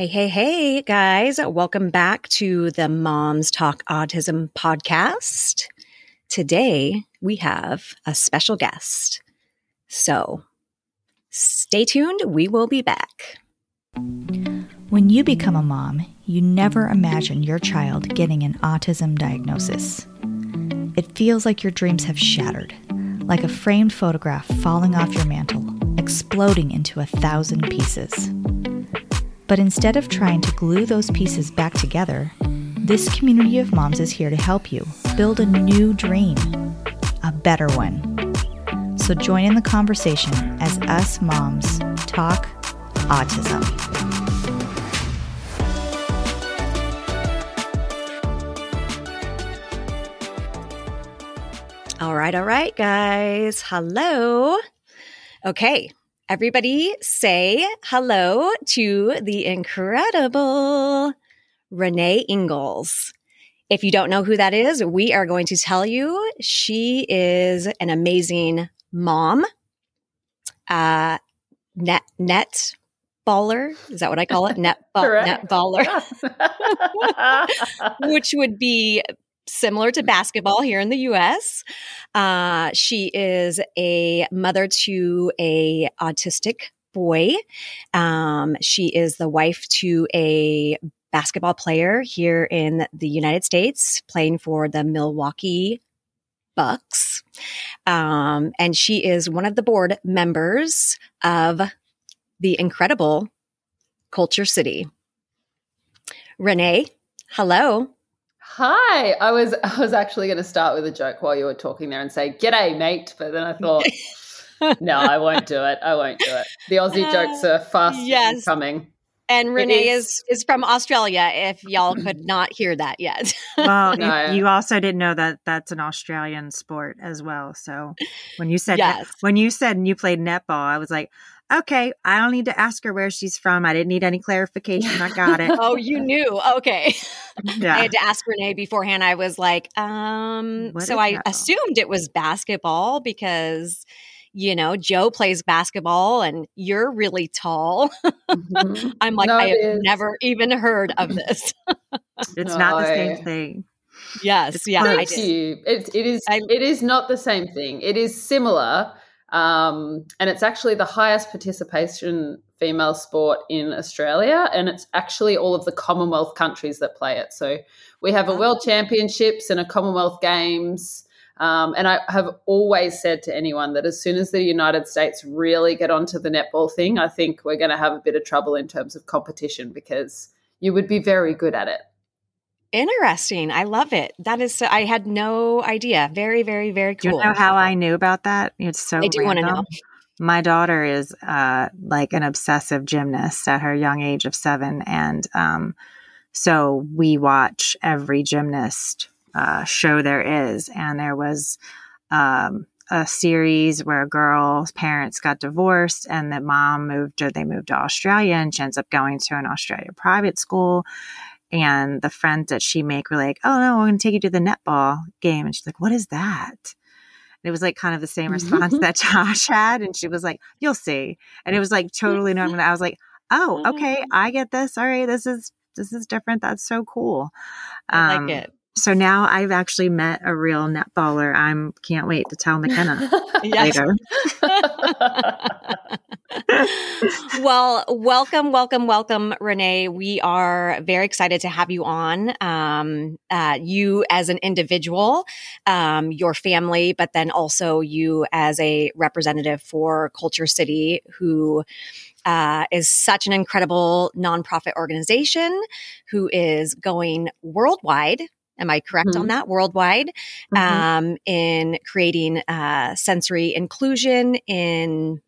Hey, hey, hey, guys. Welcome back to the Moms Talk Autism podcast. Today we have a special guest. So stay tuned. We will be back. When you become a mom, you never imagine your child getting an autism diagnosis. It feels like your dreams have shattered, like a framed photograph falling off your mantle, exploding into a thousand pieces. But instead of trying to glue those pieces back together, this community of moms is here to help you build a new dream, a better one. So join in the conversation as us moms talk autism. All right, all right, guys. Hello. Okay, everybody say hello to the incredible Renae Ingles. If you don't know who that is, we are going to tell you. She is an amazing mom, uh, net net baller. Is that what I call it? Net, ball, net baller, which would be similar to basketball here in the US. Uh, she is a mother to a autistic boy. Um, she is the wife to a basketball player here in the United States, playing for the Milwaukee Bucks. Um, and she is one of the board members of the incredible Kulture City. Renae, hello. Hi. I was I was actually going to start with a joke while you were talking there and say "G'day, mate," but then I thought, no, I won't do it. I won't do it. The Aussie uh, jokes are fast yes. coming. And Renae is, is, is from Australia. If y'all could not hear that yet. well, no. you also didn't know that that's an Australian sport as well. So when you said yes. when you said you played netball, I was like, okay, I don't need to ask her where she's from. I didn't need any clarification. I got it. oh, you knew. Okay. Yeah. I had to ask Renae beforehand. I was like, um, what so I that? assumed it was basketball because, you know, Joe plays basketball and you're really tall. Mm-hmm. I'm like, no, I have is. never even heard of this. it's no. not the same thing. Yes, it's yeah. I you. It, it is. I, it is not the same thing. It is similar, um, and it's actually the highest participation female sport in Australia. And it's actually all of the Commonwealth countries that play it. So we have a World Championships and a Commonwealth Games. Um, and I have always said to anyone that as soon as the United States really get onto the netball thing, I think we're going to have a bit of trouble in terms of competition because you would be very good at it. Interesting. I love it. That is so, I had no idea. Very, very, very cool. Do you know how I knew about that? It's so I do want to know. My daughter is uh, like an obsessive gymnast at her young age of seven. And um, so we watch every gymnast uh, show there is. And there was um, a series where a girl's parents got divorced and the mom moved or they moved to Australia and she ends up going to an Australia private school and the friends that she make were like, "Oh no, I'm going to take you to the netball game," and she's like, "What is that?" And it was like kind of the same response that Josh had, and she was like, "You'll see," and it was like totally normal. I was like, "Oh, okay, I get this. All right, this is this is different. That's so cool." I like um, it. So now I've actually met a real netballer. I'm can't wait to tell McKenna later. well, welcome, welcome, welcome, Renae. We are very excited to have you on. Um, uh, you as an individual, um, your family, but then also you as a representative for Kulture City, who uh, is such an incredible nonprofit organization who is going worldwide. Am I correct mm-hmm. on that? Worldwide, mm-hmm. um, in creating uh, sensory inclusion in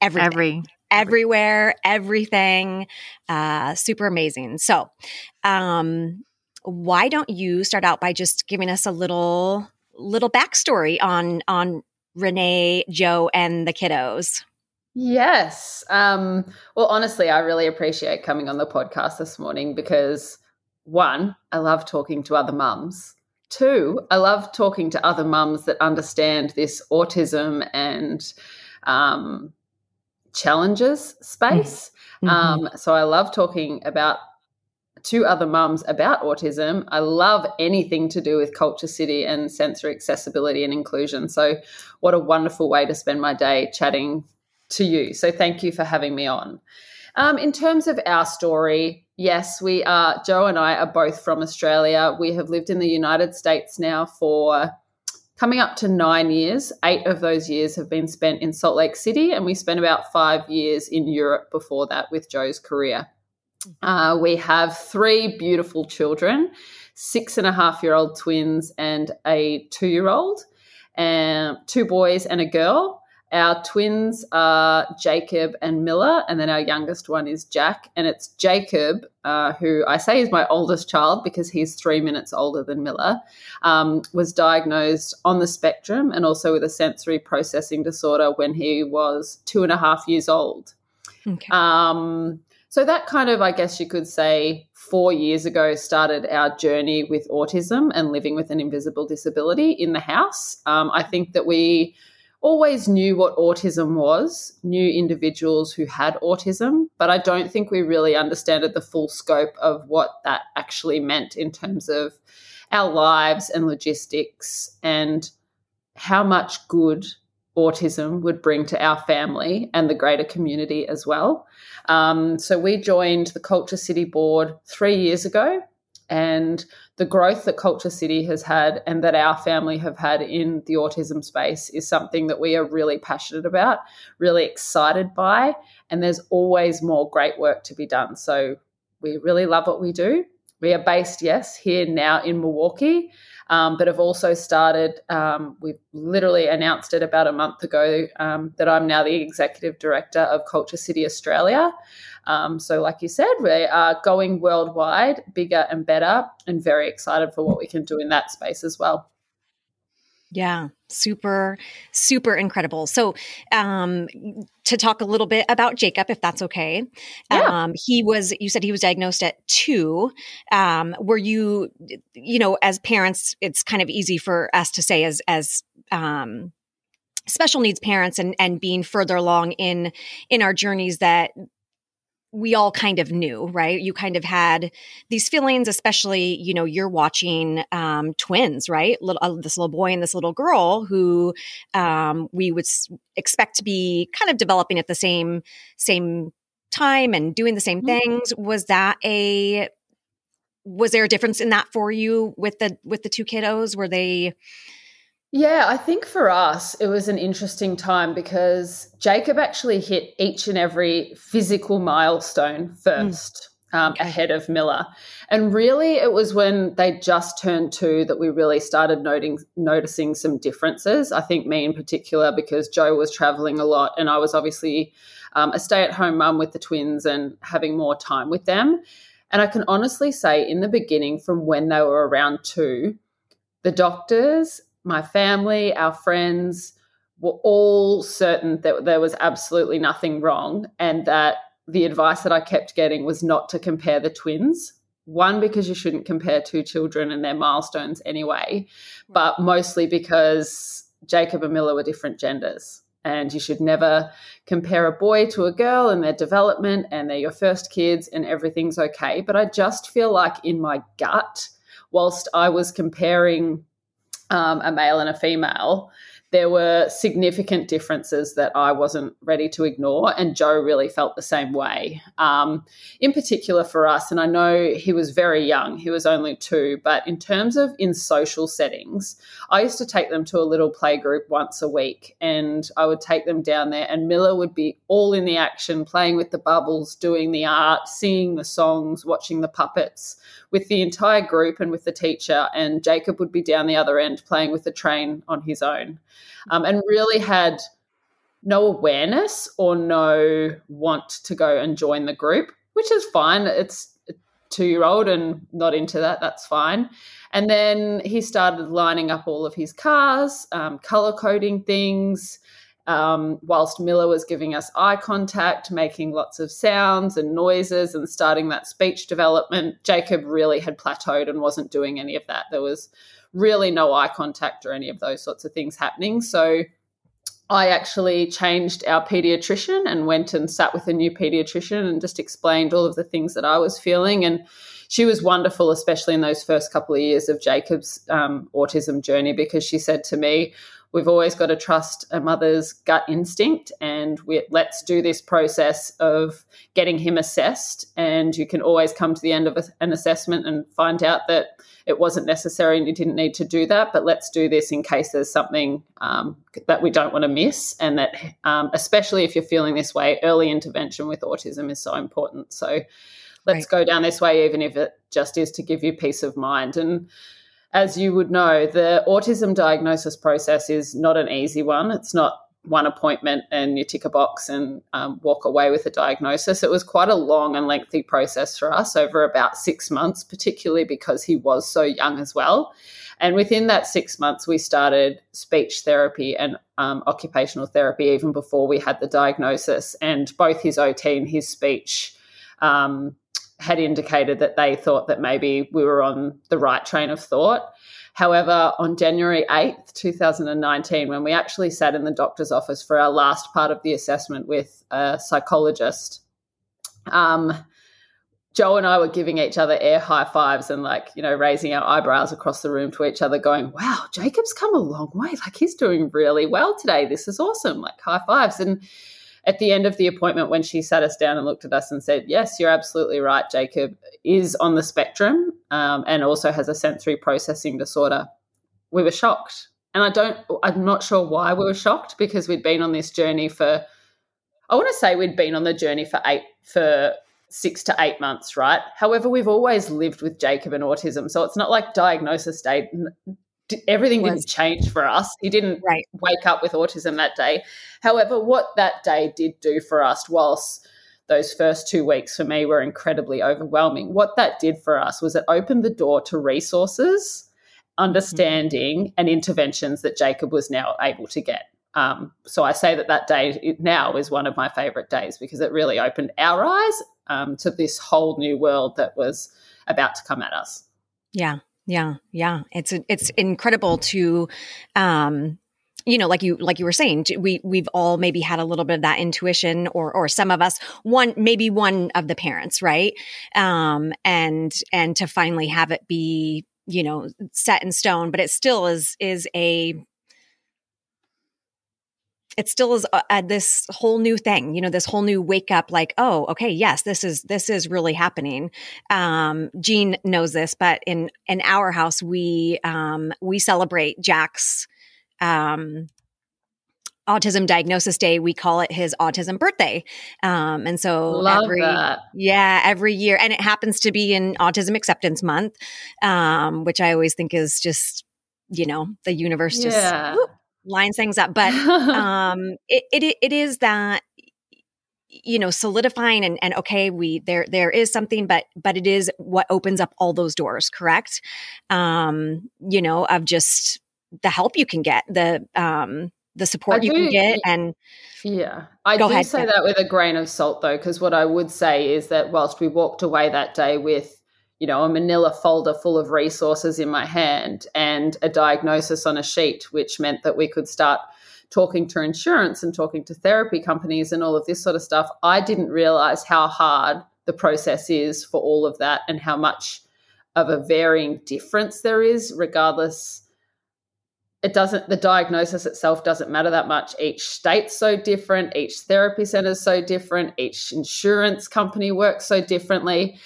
everything. Every everywhere, everything. Uh, super amazing. So, um, why don't you start out by just giving us a little little backstory on on Renae, Joe, and the kiddos? Yes. Um, well, honestly, I really appreciate coming on the podcast this morning because one, I love talking to other mums. Two, I love talking to other mums that understand this autism and um, challenges space. Mm-hmm. Um, so I love talking about to other mums about autism. I love anything to do with Kulture City and sensory accessibility and inclusion. So, what a wonderful way to spend my day chatting to you. So, thank you for having me on. Um, in terms of our story, yes, we are, Joe and I are both from Australia. We have lived in the United States now for coming up to nine years. Eight of those years have been spent in Salt Lake City, and we spent about five years in Europe before that with Joe's career. Uh, we have three beautiful children six and a half year old twins and a two year old, and two boys and a girl. Our twins are Jacob and Miller, and then our youngest one is Jack. And it's Jacob, uh, who I say is my oldest child because he's three minutes older than Miller, um, was diagnosed on the spectrum and also with a sensory processing disorder when he was two and a half years old. Okay. Um, so that kind of, I guess you could say, four years ago started our journey with autism and living with an invisible disability in the house. Um, I think that we always knew what autism was, knew individuals who had autism, but I don't think we really understood the full scope of what that actually meant in terms of our lives and logistics and how much good autism would bring to our family and the greater community as well. Um, so we joined the Kulture City board three years ago and the growth that Kulture City has had and that our family have had in the autism space is something that we are really passionate about, really excited by, and there's always more great work to be done. So we really love what we do. We are based, yes, here now in Milwaukee, um, but have also started. Um, we've literally announced it about a month ago um, that I'm now the executive director of Kulture City Australia. Um, so, like you said, we are going worldwide, bigger and better, and very excited for what we can do in that space as well. Yeah, super, super incredible. So, um, to talk a little bit about Jacob, if that's okay. Yeah. Um, he was, you said he was diagnosed at two. Um, were you, you know, as parents, it's kind of easy for us to say as, as, um, special needs parents and and being further along in in our journeys that we all kind of knew, right? You kind of had these feelings, especially, you know, you're watching um, twins, right? Little, uh, this little boy and this little girl who um, we would s- expect to be kind of developing at the same same time and doing the same mm-hmm. things. Was that a was there a difference in that for you with the with the two kiddos? Were they yeah, I think for us, it was an interesting time because Jacob actually hit each and every physical milestone first. Mm. Um, ahead of Miller. And really, it was when they just turned two that we really started noting, noticing some differences. I think me in particular, because Joe was traveling a lot and I was obviously um, a stay at home mum with the twins and having more time with them. And I can honestly say, in the beginning, from when they were around two, the doctors my family, our friends were all certain that there was absolutely nothing wrong and that the advice that I kept getting was not to compare the twins. One, because you shouldn't compare two children and their milestones anyway, but mostly because Jacob and Miller were different genders. And you should never compare a boy to a girl and their development, and they're your first kids, and everything's okay. But I just feel like in my gut, whilst I was comparing um, a male and a female, there were significant differences that I wasn't ready to ignore, and Joe really felt the same way. Um, in particular for us, and I know he was very young, he was only two, but in terms of in social settings, I used to take them to a little play group once a week, and I would take them down there, and Miller would be all in the action, playing with the bubbles, doing the art, singing the songs, watching the puppets with the entire group and with the teacher, and Jacob would be down the other end playing with the train on his own, um, and really had no awareness or no want to go and join the group, which is fine. It's two year old and not into that, that's fine. And then he started lining up all of his cars, um, color coding things um, whilst Miller was giving us eye contact, making lots of sounds and noises and starting that speech development, Jacob really had plateaued and wasn't doing any of that. There was really no eye contact or any of those sorts of things happening. So I actually changed our pediatrician and went and sat with a new pediatrician and just explained all of the things that I was feeling. And she was wonderful, especially in those first couple of years of Jacob's um, autism journey, because she said to me, we've always got to trust a mother's gut instinct and we, let's do this process of getting him assessed. And you can always come to the end of a, an assessment and find out that it wasn't necessary and you didn't need to do that but let's do this in case there's something um, that we don't want to miss and that um, especially if you're feeling this way early intervention with autism is so important. So let's right. go down this way even if it just is to give you peace of mind. And as you would know, the autism diagnosis process is not an easy one. It's not one appointment and you tick a box and um, walk away with a diagnosis. It was quite a long and lengthy process for us over about six months, particularly because he was so young as well. And within that six months, we started speech therapy and um, occupational therapy even before we had the diagnosis. And both his OT and his speech um, had indicated that they thought that maybe we were on the right train of thought. However, on January 8th, 2019, when we actually sat in the doctor's office for our last part of the assessment with a psychologist, um, Joe and I were giving each other air high fives and, like, you know, raising our eyebrows across the room to each other, going, Wow, Jacob's come a long way. Like, he's doing really well today. This is awesome. Like, high fives. And at the end of the appointment, when she sat us down and looked at us and said, Yes, you're absolutely right, Jacob is on the spectrum um, and also has a sensory processing disorder, we were shocked. And I don't, I'm not sure why we were shocked because we'd been on this journey for, I want to say we'd been on the journey for eight, for six to eight months, right? However, we've always lived with Jacob and autism. So it's not like diagnosis day everything didn't change for us. He didn't right. wake up with autism that day. However, what that day did do for us, whilst those first two weeks for me were incredibly overwhelming, what that did for us was it opened the door to resources, understanding, mm-hmm. and interventions that Jacob was now able to get. Um, so I say that that day now is one of my favorite days because it really opened our eyes um, to this whole new world that was about to come at us. Yeah, yeah, yeah. It's it's incredible to um you know like you like you were saying we we've all maybe had a little bit of that intuition or or some of us one maybe one of the parents right um and and to finally have it be you know set in stone but it still is is a it still is a, a, this whole new thing you know this whole new wake up like oh okay yes this is this is really happening um jean knows this but in in our house we um we celebrate jack's um autism diagnosis day we call it his autism birthday um, and so Love every that. yeah every year and it happens to be in autism acceptance month um, which i always think is just you know the universe just yeah. whoop, lines things up. But um, it, it it is that you know solidifying and, and okay we there there is something but but it is what opens up all those doors correct um you know of just the help you can get the um the support you can get and yeah i do ahead, say that with a grain of salt though because what i would say is that whilst we walked away that day with you know, a manila folder full of resources in my hand and a diagnosis on a sheet, which meant that we could start talking to insurance and talking to therapy companies and all of this sort of stuff. I didn't realize how hard the process is for all of that and how much of a varying difference there is, regardless. It doesn't, the diagnosis itself doesn't matter that much. Each state's so different, each therapy center is so different, each insurance company works so differently.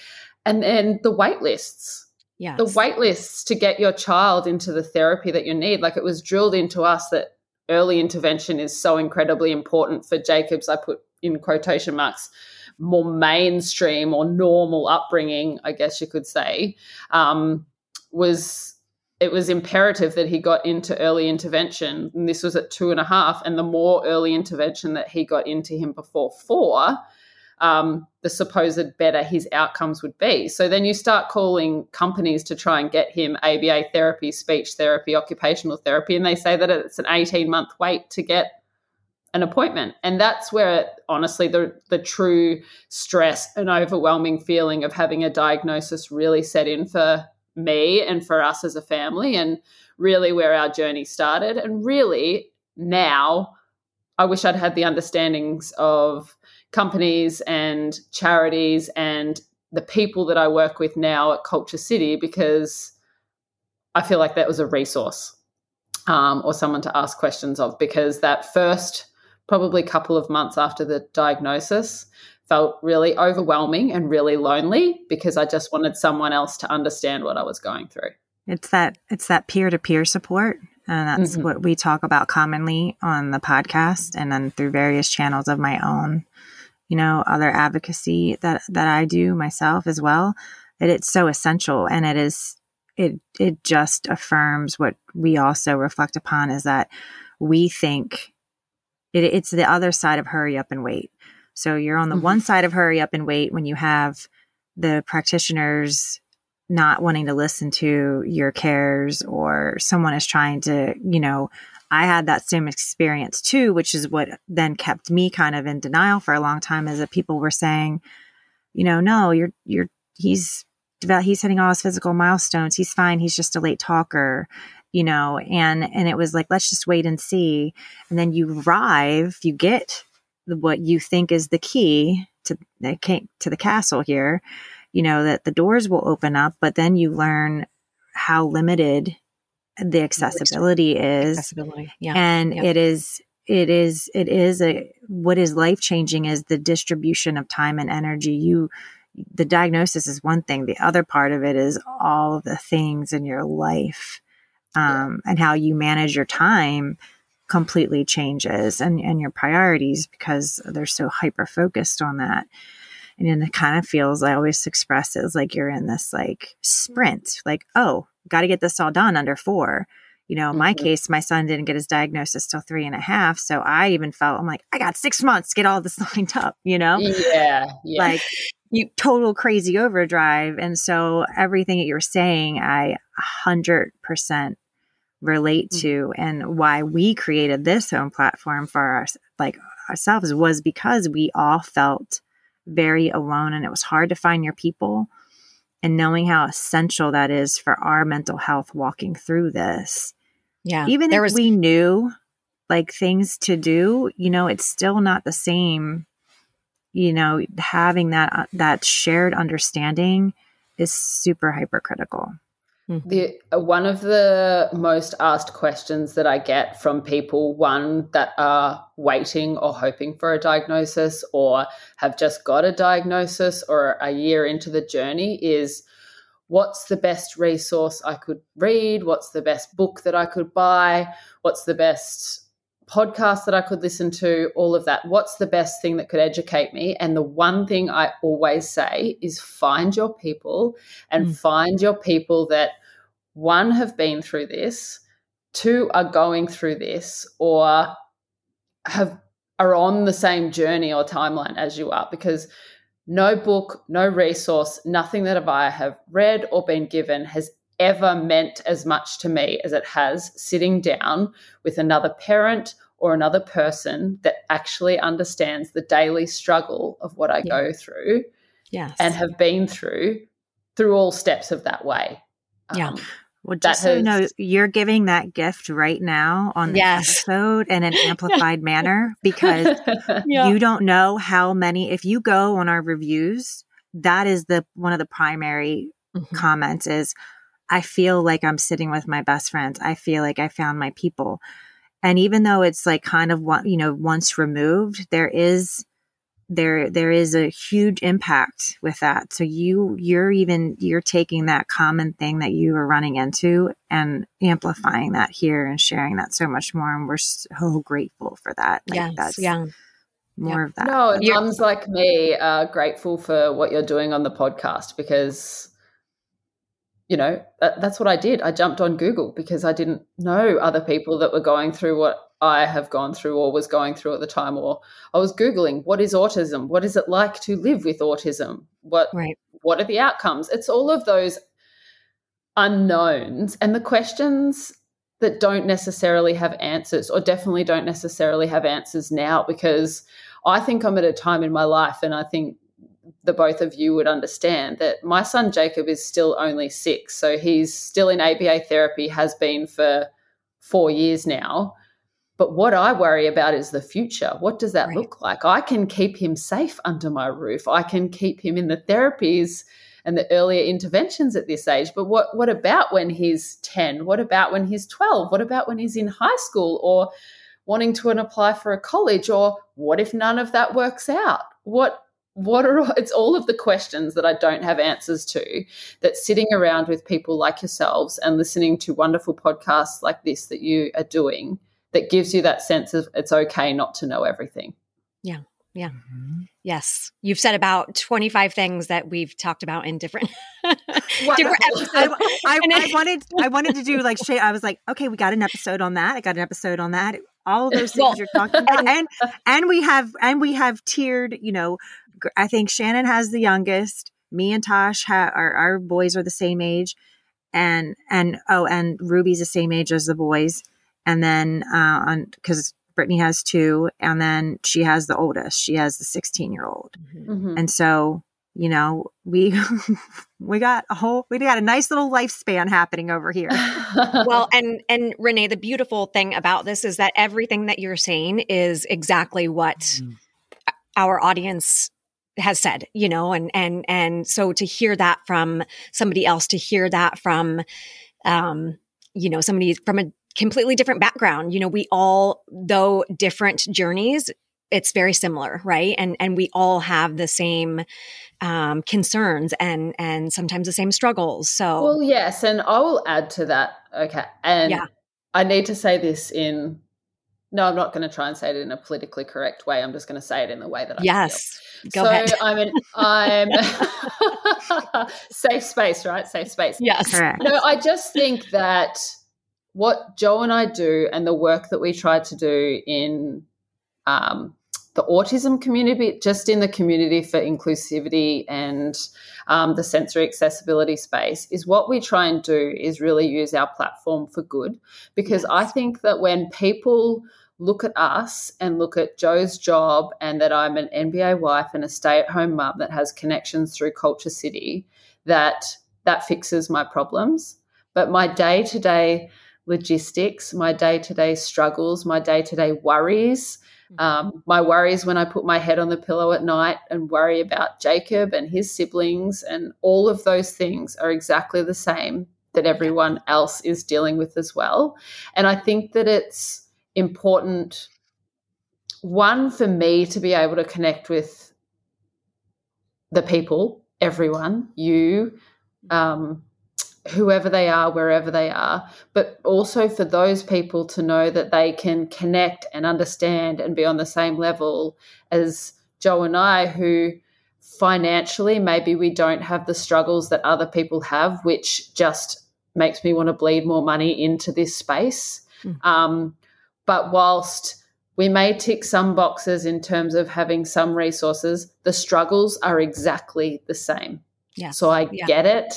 And then the wait lists. Yes. The wait lists to get your child into the therapy that you need. Like it was drilled into us that early intervention is so incredibly important for Jacob's, I put in quotation marks, more mainstream or normal upbringing, I guess you could say, um, was it was imperative that he got into early intervention. And this was at two and a half. And the more early intervention that he got into him before four, um, the supposed better his outcomes would be. So then you start calling companies to try and get him ABA therapy, speech therapy, occupational therapy, and they say that it's an 18 month wait to get an appointment. And that's where honestly the the true stress and overwhelming feeling of having a diagnosis really set in for me and for us as a family and really where our journey started and really now I wish I'd had the understandings of companies and charities and the people that I work with now at Kulture City because I feel like that was a resource um, or someone to ask questions of because that first probably couple of months after the diagnosis felt really overwhelming and really lonely because I just wanted someone else to understand what I was going through. It's that it's that peer-to-peer support and that's mm-hmm. what we talk about commonly on the podcast and then through various channels of my own you know other advocacy that that I do myself as well that it's so essential and it is it it just affirms what we also reflect upon is that we think it, it's the other side of hurry up and wait so you're on the mm-hmm. one side of hurry up and wait when you have the practitioners not wanting to listen to your cares or someone is trying to, you know, I had that same experience too, which is what then kept me kind of in denial for a long time is that people were saying, you know, no, you're, you're, he's, he's hitting all his physical milestones. He's fine. He's just a late talker, you know, and, and it was like, let's just wait and see. And then you arrive, you get what you think is the key to the, to the castle here you know, that the doors will open up, but then you learn how limited the accessibility is. Accessibility. Yeah. And it is it is it is a what is life changing is the distribution of time and energy you the diagnosis is one thing the other part of it is all the things in your life um, and how you manage your time completely changes and, and your priorities because they're so hyper focused on that and it kind of feels i always express it as like you're in this like sprint like oh got to get this all done under four you know in my mm-hmm. case my son didn't get his diagnosis till three and a half so i even felt i'm like i got six months to get all this lined up you know yeah, yeah. like you total crazy overdrive and so everything that you're saying i 100% relate mm-hmm. to and why we created this home platform for our like ourselves was because we all felt very alone and it was hard to find your people and knowing how essential that is for our mental health walking through this. Yeah. Even if was- we knew like things to do, you know, it's still not the same. You know, having that uh, that shared understanding is super hypercritical. Mm-hmm. The uh, one of the most asked questions that I get from people, one that are waiting or hoping for a diagnosis or have just got a diagnosis or a year into the journey is what's the best resource I could read? What's the best book that I could buy? What's the best podcast that I could listen to? All of that. What's the best thing that could educate me? And the one thing I always say is find your people and mm. find your people that one have been through this, two are going through this, or have are on the same journey or timeline as you are because no book, no resource, nothing that I have read or been given has ever meant as much to me as it has sitting down with another parent or another person that actually understands the daily struggle of what I yeah. go through yes. and have been through through all steps of that way. Yeah. Um, well, just so you know, you're giving that gift right now on the yes. episode in an amplified manner because yeah. you don't know how many. If you go on our reviews, that is the one of the primary mm-hmm. comment is I feel like I'm sitting with my best friends. I feel like I found my people. And even though it's like kind of what, you know, once removed, there is there there is a huge impact with that so you you're even you're taking that common thing that you are running into and amplifying that here and sharing that so much more and we're so grateful for that like yes, that's yeah more yeah. of that no and moms like me are grateful for what you're doing on the podcast because you know that, that's what i did i jumped on google because i didn't know other people that were going through what I have gone through or was going through at the time, or I was Googling what is autism? What is it like to live with autism? What right. what are the outcomes? It's all of those unknowns and the questions that don't necessarily have answers, or definitely don't necessarily have answers now, because I think I'm at a time in my life, and I think the both of you would understand that my son Jacob is still only six. So he's still in ABA therapy, has been for four years now. But what I worry about is the future. What does that right. look like? I can keep him safe under my roof. I can keep him in the therapies and the earlier interventions at this age. But what, what about when he's 10? What about when he's 12? What about when he's in high school or wanting to apply for a college? Or what if none of that works out? What what are it's all of the questions that I don't have answers to that sitting around with people like yourselves and listening to wonderful podcasts like this that you are doing that gives you that sense of it's okay not to know everything. Yeah. Yeah. Mm-hmm. Yes. You've said about 25 things that we've talked about in different different episodes. I, I, I, wanted I wanted to do like Shay, I was like, okay, we got an episode on that. I got an episode on that. All those things well, you're talking about. And and we have and we have tiered, you know, I think Shannon has the youngest. Me and Tash have our, our boys are the same age. And and oh, and Ruby's the same age as the boys and then uh, on because Brittney has two, and then she has the oldest. She has the 16 year old, mm-hmm. and so you know we we got a whole we got a nice little lifespan happening over here. well, and and Renae, the beautiful thing about this is that everything that you're saying is exactly what mm. our audience has said you know and and and so to hear that from somebody else to hear that from um you know somebody from a completely different background. You know, we all, though different journeys, it's very similar, right? And and we all have the same um, concerns and and sometimes the same struggles. So, well, yes, and I will add to that. Okay, and yeah. I need to say this in. No, I'm not going to try and say it in a politically correct way. I'm just going to say it in the way that I yes. Feel. Go so ahead. I'm an I'm safe space, right? Safe space. Yes. Correct. No, I just think that what Joe and I do and the work that we try to do in um, the autism community, just in the community for inclusivity and um, the sensory accessibility space, is what we try and do is really use our platform for good. Because yes. I think that when people look at us and look at Joe's job and that I'm an NBA wife and a stay at home mum that has connections through Kulture City, that that fixes my problems. But my day to day logistics, my day to day struggles, my day to day worries. Mm-hmm. Um, my worries when I put my head on the pillow at night and worry about Jacob and his siblings, and all of those things are exactly the same that everyone else is dealing with as well. And I think that it's important, one, for me to be able to connect with the people, everyone, you, um, whoever they are, wherever they are, but also for those people to know that they can connect and understand and be on the same level as Joe and I, who financially maybe we don't have the struggles that other people have, which just makes me want to bleed more money into this space. Mm. Um, but whilst we may tick some boxes in terms of having some resources, the struggles are exactly the same. Yeah. So I yeah. get it.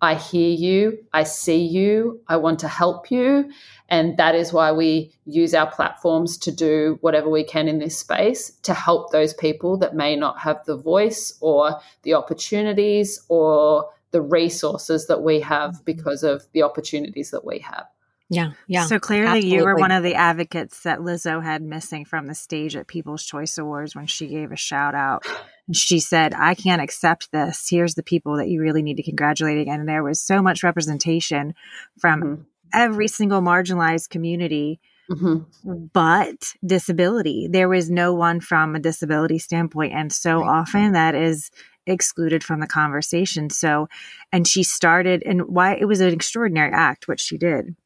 I hear you, I see you, I want to help you. And that is why we use our platforms to do whatever we can in this space to help those people that may not have the voice or the opportunities or the resources that we have mm-hmm. because of the opportunities that we have. Yeah, yeah. So clearly, absolutely. you were one of the advocates that Lizzo had missing from the stage at People's Choice Awards when she gave a shout out And she said, I can't accept this. Here's the people that you really need to congratulate. And there was so much representation from mm-hmm. every single marginalized community. Mm-hmm. But disability, there was no one from a disability standpoint. And so right. often that is excluded from the conversation. So, and she started, and why it was an extraordinary act, what she did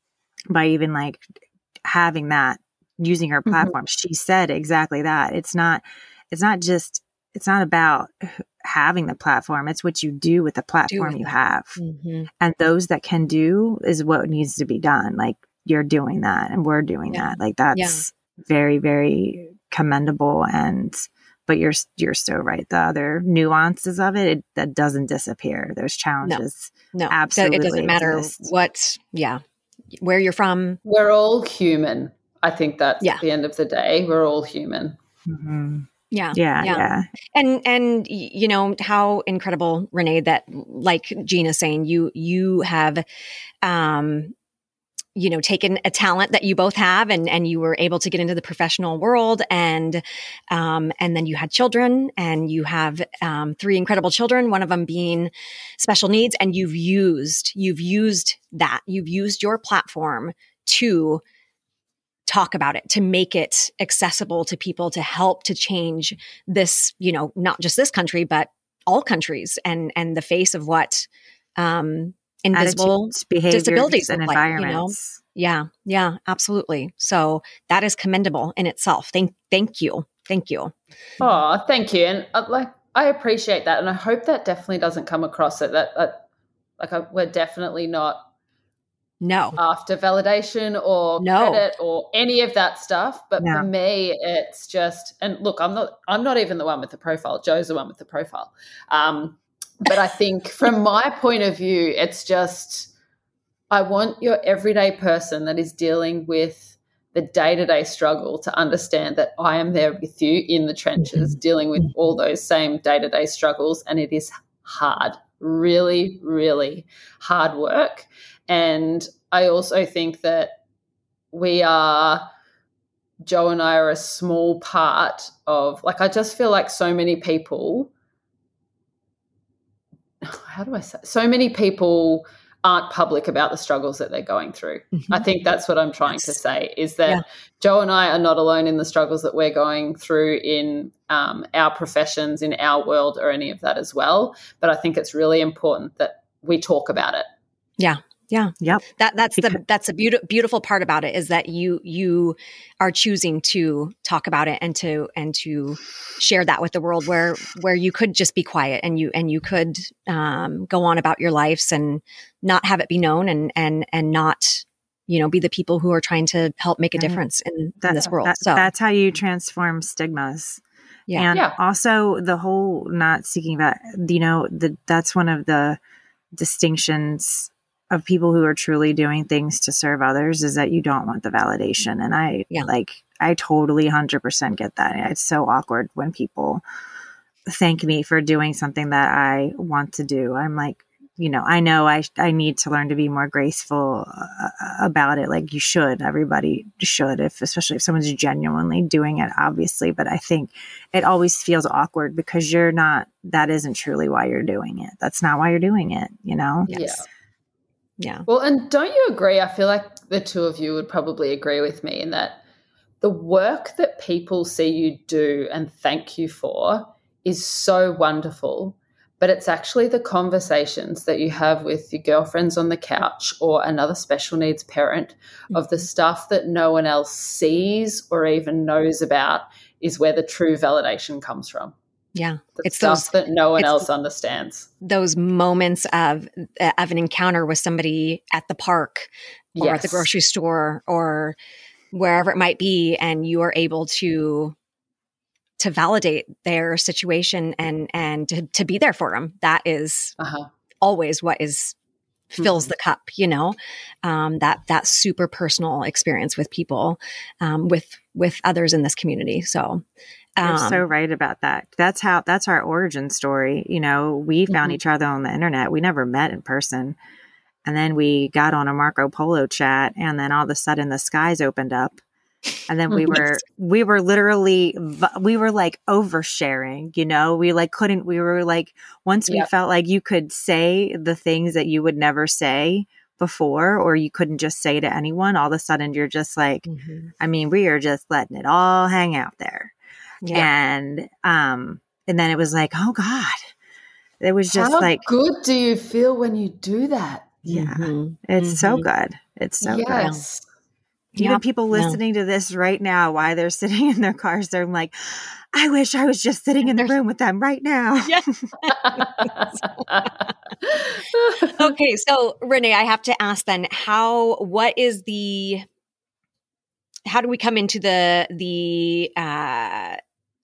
by even like having that, using her mm-hmm. platform. Mm-hmm. She said exactly that. It's not, it's not just it's not about having the platform it's what you do with the platform you have mm-hmm. and those that can do is what needs to be done like you're doing that and we're doing yeah. that like that's yeah. very very commendable and but you're you're so right the other nuances of it, it that doesn't disappear there's challenges no, no. absolutely it doesn't matter exist. what yeah where you're from we're all human i think that's yeah. at the end of the day we're all human mm-hmm. Yeah, yeah, yeah, yeah. And and you know how incredible, Renae, that like Gina saying, you you have, um, you know, taken a talent that you both have, and and you were able to get into the professional world, and um, and then you had children, and you have um, three incredible children, one of them being special needs, and you've used you've used that, you've used your platform to talk about it, to make it accessible to people, to help to change this, you know, not just this country, but all countries and, and the face of what, um, invisible disabilities and environments. Like, you know? Yeah. Yeah, absolutely. So that is commendable in itself. Thank, thank you. Thank you. Oh, thank you. And uh, like, I appreciate that. And I hope that definitely doesn't come across that, that, that like, I, we're definitely not no after validation or no. credit or any of that stuff but no. for me it's just and look i'm not i'm not even the one with the profile joe's the one with the profile um, but i think from my point of view it's just i want your everyday person that is dealing with the day-to-day struggle to understand that i am there with you in the trenches mm-hmm. dealing with all those same day-to-day struggles and it is hard really really hard work and I also think that we are, Joe and I are a small part of, like, I just feel like so many people, how do I say, so many people aren't public about the struggles that they're going through. Mm-hmm. I think that's what I'm trying yes. to say is that yeah. Joe and I are not alone in the struggles that we're going through in um, our professions, in our world, or any of that as well. But I think it's really important that we talk about it. Yeah. Yeah. Yep. That that's the that's a beautiful beautiful part about it is that you you are choosing to talk about it and to and to share that with the world where where you could just be quiet and you and you could um, go on about your lives and not have it be known and and and not you know be the people who are trying to help make a difference in, that, in this world. That, so that's how you transform stigmas. Yeah. And yeah. also the whole not seeking that you know the that's one of the distinctions of people who are truly doing things to serve others is that you don't want the validation. And I yeah. like, I totally 100% get that. It's so awkward when people thank me for doing something that I want to do. I'm like, you know, I know I I need to learn to be more graceful uh, about it. Like you should, everybody should, if especially if someone's genuinely doing it, obviously. But I think it always feels awkward because you're not. That isn't truly why you're doing it. That's not why you're doing it. You know. Yes. Yeah. Yeah. Well, and don't you agree? I feel like the two of you would probably agree with me in that the work that people see you do and thank you for is so wonderful. But it's actually the conversations that you have with your girlfriends on the couch or another special needs parent mm-hmm. of the stuff that no one else sees or even knows about is where the true validation comes from. Yeah, it's stuff those, that no one else understands. Those moments of of an encounter with somebody at the park or yes. at the grocery store or wherever it might be, and you are able to to validate their situation and and to, to be there for them. That is uh-huh. always what is fills mm-hmm. the cup you know um, that that super personal experience with people um, with with others in this community so you're so um, right about that. That's how that's our origin story. You know, we found mm-hmm. each other on the internet. We never met in person. And then we got on a Marco Polo chat and then all of a sudden the skies opened up and then we were we were literally we were like oversharing you know we like couldn't we were like once we yep. felt like you could say the things that you would never say before or you couldn't just say to anyone all of a sudden you're just like mm-hmm. i mean we are just letting it all hang out there yeah. and um and then it was like oh god it was just How like good do you feel when you do that yeah mm-hmm. it's mm-hmm. so good it's so yes. good even people listening to this right now, while they're sitting in their cars, they're like, I wish I was just sitting in the room with them right now. Yes. okay, so Renae, I have to ask then, how what is the how do we come into the the uh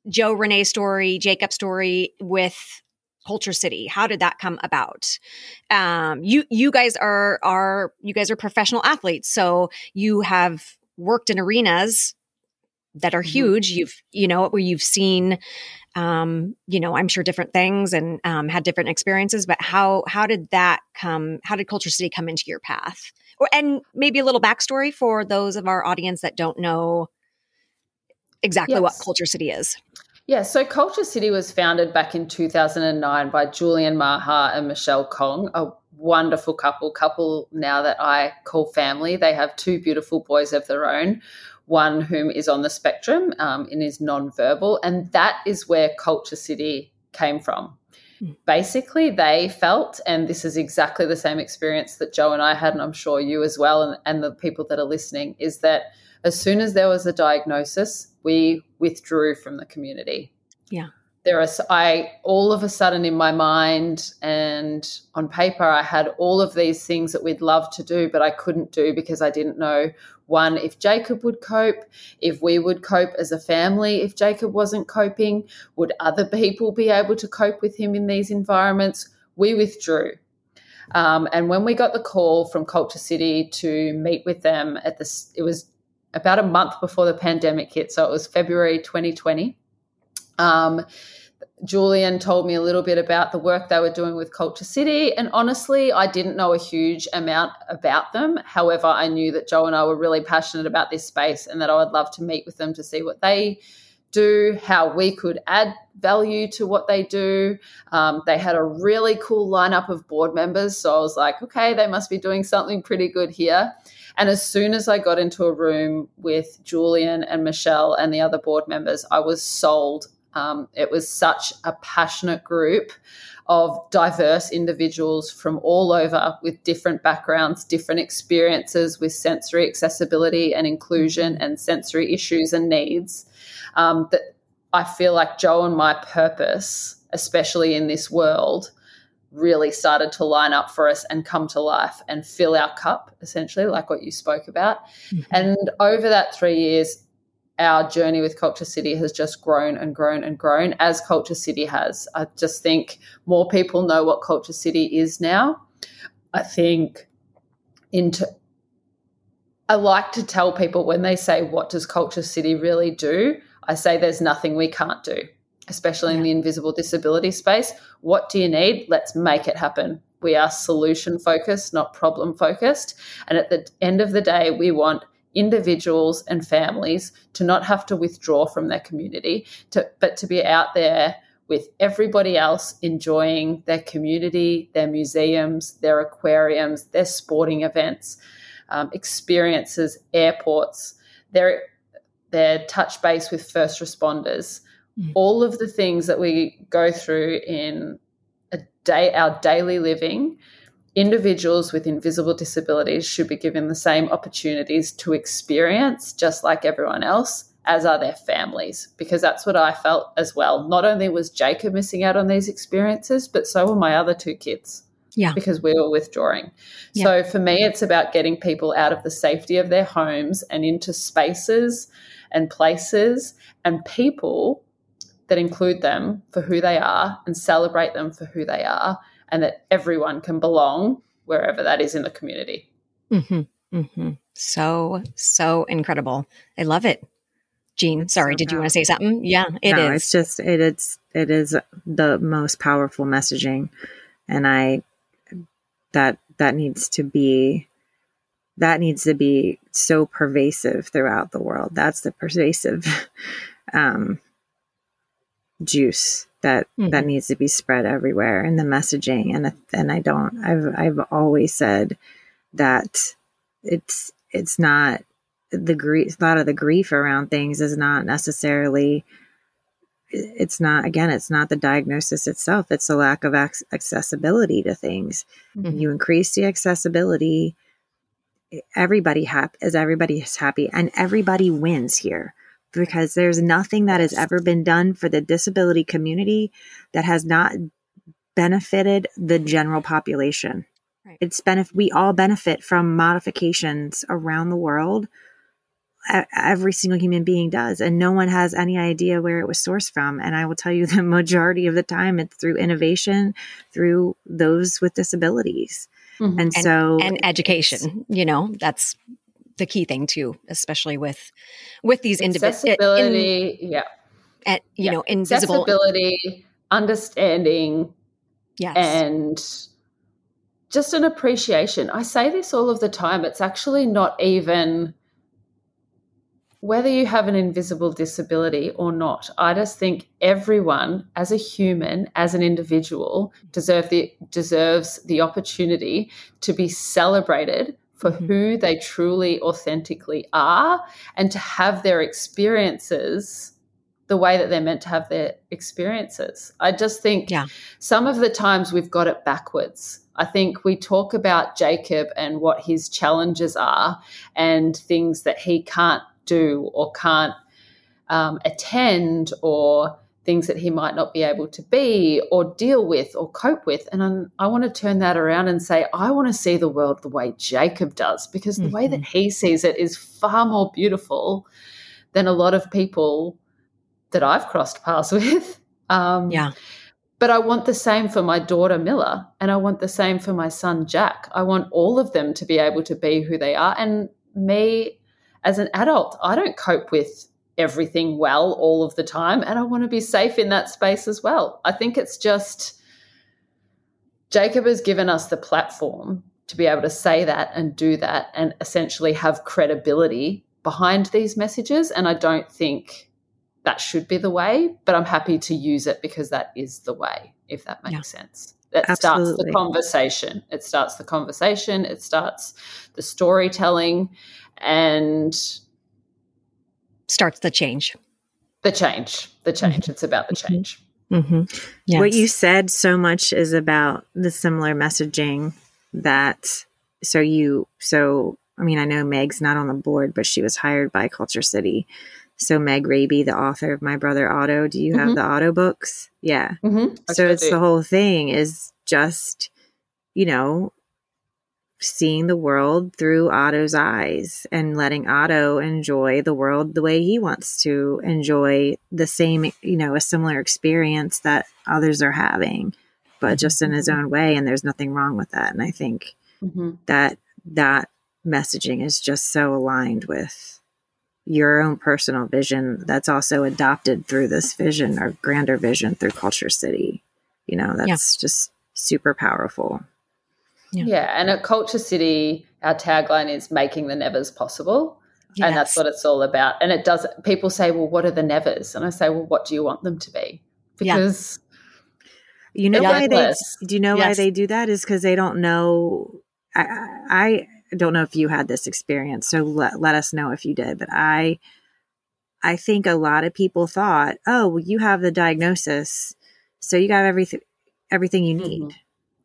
Joe Renae story, Jacob story with Kulture City? How did that come about? Um, you you guys are are you guys are professional athletes, so you have worked in arenas that are mm-hmm. huge. You've you know where you've seen, um, you know, I'm sure different things and um, had different experiences. But how how did that come? How did Kulture City come into your path? Or and maybe a little backstory for those of our audience that don't know exactly yes. what Kulture City is. Yeah, so Kulture City was founded back in 2009 by Julian Maha and Michele Kong, a wonderful couple, couple now that I call family. They have two beautiful boys of their own, one whom is on the spectrum um, and is nonverbal. And that is where Kulture City came from. Hmm. Basically, they felt, and this is exactly the same experience that Joe and I had, and I'm sure you as well, and, and the people that are listening, is that as soon as there was a diagnosis, we withdrew from the community. Yeah. There are, I all of a sudden in my mind and on paper, I had all of these things that we'd love to do, but I couldn't do because I didn't know one, if Jacob would cope, if we would cope as a family, if Jacob wasn't coping, would other people be able to cope with him in these environments? We withdrew. Um, and when we got the call from Kulture City to meet with them at this, it was about a month before the pandemic hit. So it was February 2020. Um, Julian told me a little bit about the work they were doing with Kulture City. And honestly, I didn't know a huge amount about them. However, I knew that Joe and I were really passionate about this space and that I would love to meet with them to see what they do, how we could add value to what they do. Um, they had a really cool lineup of board members. So I was like, okay, they must be doing something pretty good here. And as soon as I got into a room with Julian and Michele and the other board members, I was sold. Um, it was such a passionate group of diverse individuals from all over with different backgrounds, different experiences with sensory accessibility and inclusion and sensory issues and needs. Um, that I feel like Joe and my purpose, especially in this world, really started to line up for us and come to life and fill our cup, essentially, like what you spoke about. Mm-hmm. And over that three years, our journey with Kulture City has just grown and grown and grown as Kulture City has. I just think more people know what Kulture City is now. I think into I like to tell people when they say, What does Kulture City really do? I say, There's nothing we can't do especially yeah. in the invisible disability space. What do you need? Let's make it happen. We are solution focused, not problem focused. And at the end of the day, we want individuals and families to not have to withdraw from their community, to, but to be out there with everybody else enjoying their community, their museums, their aquariums, their sporting events, um, experiences, airports, their, their touch base with first responders mm. all of the things that we go through in a day our daily living individuals with invisible disabilities should be given the same opportunities to experience just like everyone else as are their families because that's what I felt as well not only was Jacob missing out on these experiences but so were my other two kids yeah. Because we were withdrawing. Yeah. So for me, it's about getting people out of the safety of their homes and into spaces and places and people that include them for who they are and celebrate them for who they are, and that everyone can belong wherever that is in the community. Mm-hmm, mm-hmm. So, so incredible. I love it. Jean, sorry, so did you want to say something? Yeah, it no, is. It's just it, it's it is the most powerful messaging, and I that that needs to be that needs to be so pervasive throughout the world. That's the pervasive um, juice that mm-hmm. that needs to be spread everywhere in the messaging. And and I don't. I've I've always said that it's it's not the grief. A lot of the grief around things is not necessarily. It's not again. It's not the diagnosis itself. It's the lack of accessibility to things. Mm-hmm. You increase the accessibility everybody happy is everybody is happy and everybody wins here because there's nothing that has ever been done for the disability community that has not benefited the general population. Right. It's benefit we all benefit from modifications around the world. Every single human being does, and no one has any idea where it was sourced from. And I will tell you, the majority of the time, it's through innovation, through those with disabilities. Mm-hmm. And, and so, and education, you know, that's the key thing too, especially with with these individuals. Accessibility, in, yeah, at you yeah. know, invisible accessibility, understanding, yes, and just an appreciation. I say this all of the time. It's actually not even whether you have an invisible disability or not, I just think everyone as a human, as an individual, deserve the deserves the opportunity to be celebrated for mm-hmm. who they truly authentically are and to have their experiences the way that they're meant to have their experiences. I just think yeah. some of the times we've got it backwards. I think we talk about Jacob and what his challenges are and things that he can't do or can't um, attend or things that he might not be able to be or deal with or cope with. And I'm, i want to turn that around and say, I want to see the world the way Jacob does, because the mm-hmm. way that mm-hmm. he sees it is far more beautiful than a lot of people that I've crossed paths with. Um, yeah. But I want the same for my daughter Miller, and I want the same for my son Jack. I want all of them to be able to be who they are. And me as an adult, I don't cope with everything well all of the time. And I want to be safe in that space as well. I think it's just Jacob has given us the platform to be able to say that and do that and essentially have credibility behind these messages. And I don't think that should be the way, but I'm happy to use it because that is the way, if that makes yeah. sense. That Absolutely. starts the conversation. It starts the conversation. It starts the storytelling and starts the change. The change, the change. Mm-hmm. It's about the mm-hmm. change. Mm-hmm. Yes. What you said so much is about the similar messaging that so you so I mean I know Meg's not on the board, but she was hired by Kulture City. So Meg Raby, the author of My Brother Otto, do you have mm-hmm. the Otto books? Yeah. Mm-hmm. So it's do. the whole thing is just you know seeing the world through Otto's eyes and letting Otto enjoy the world the way he wants to enjoy the same, you know, a similar experience that others are having, but mm-hmm. just in his own way. And there's nothing wrong with that. And I think mm-hmm. that that messaging is just so aligned with your own personal vision that's also adopted through this vision or grander vision through Kulture City. You know, that's yeah. just super powerful. Yeah. yeah. And at Kulture City, our tagline is making the nevers possible. Yes. And that's what it's all about. And it does, people say, well, what are the nevers? And I say, well, what do you want them to be? Because. Yeah. You know why they do you know yes. why they do that is because they don't know I, I don't know if you had this experience, so let, let us know if you did. But I I think a lot of people thought, oh, well, you have the diagnosis, so you got everything everything you need. Mm-hmm.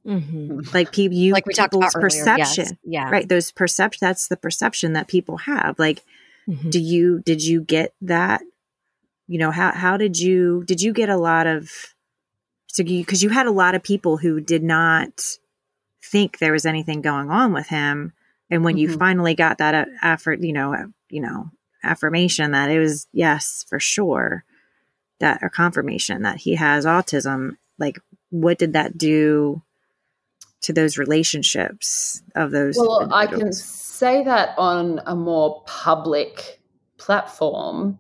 Mm-hmm. Like people, you like we talked about perception, yes. yeah, right. Those perception. That's the perception that people have. Like, mm-hmm. do you did you get that? You know how how did you did you get a lot of so you because you had a lot of people who did not think there was anything going on with him, and when mm-hmm. you finally got that effort, you know, you know, affirmation that it was yes for sure that or confirmation that he has autism like what did that do to those relationships of those well i can say that on a more public platform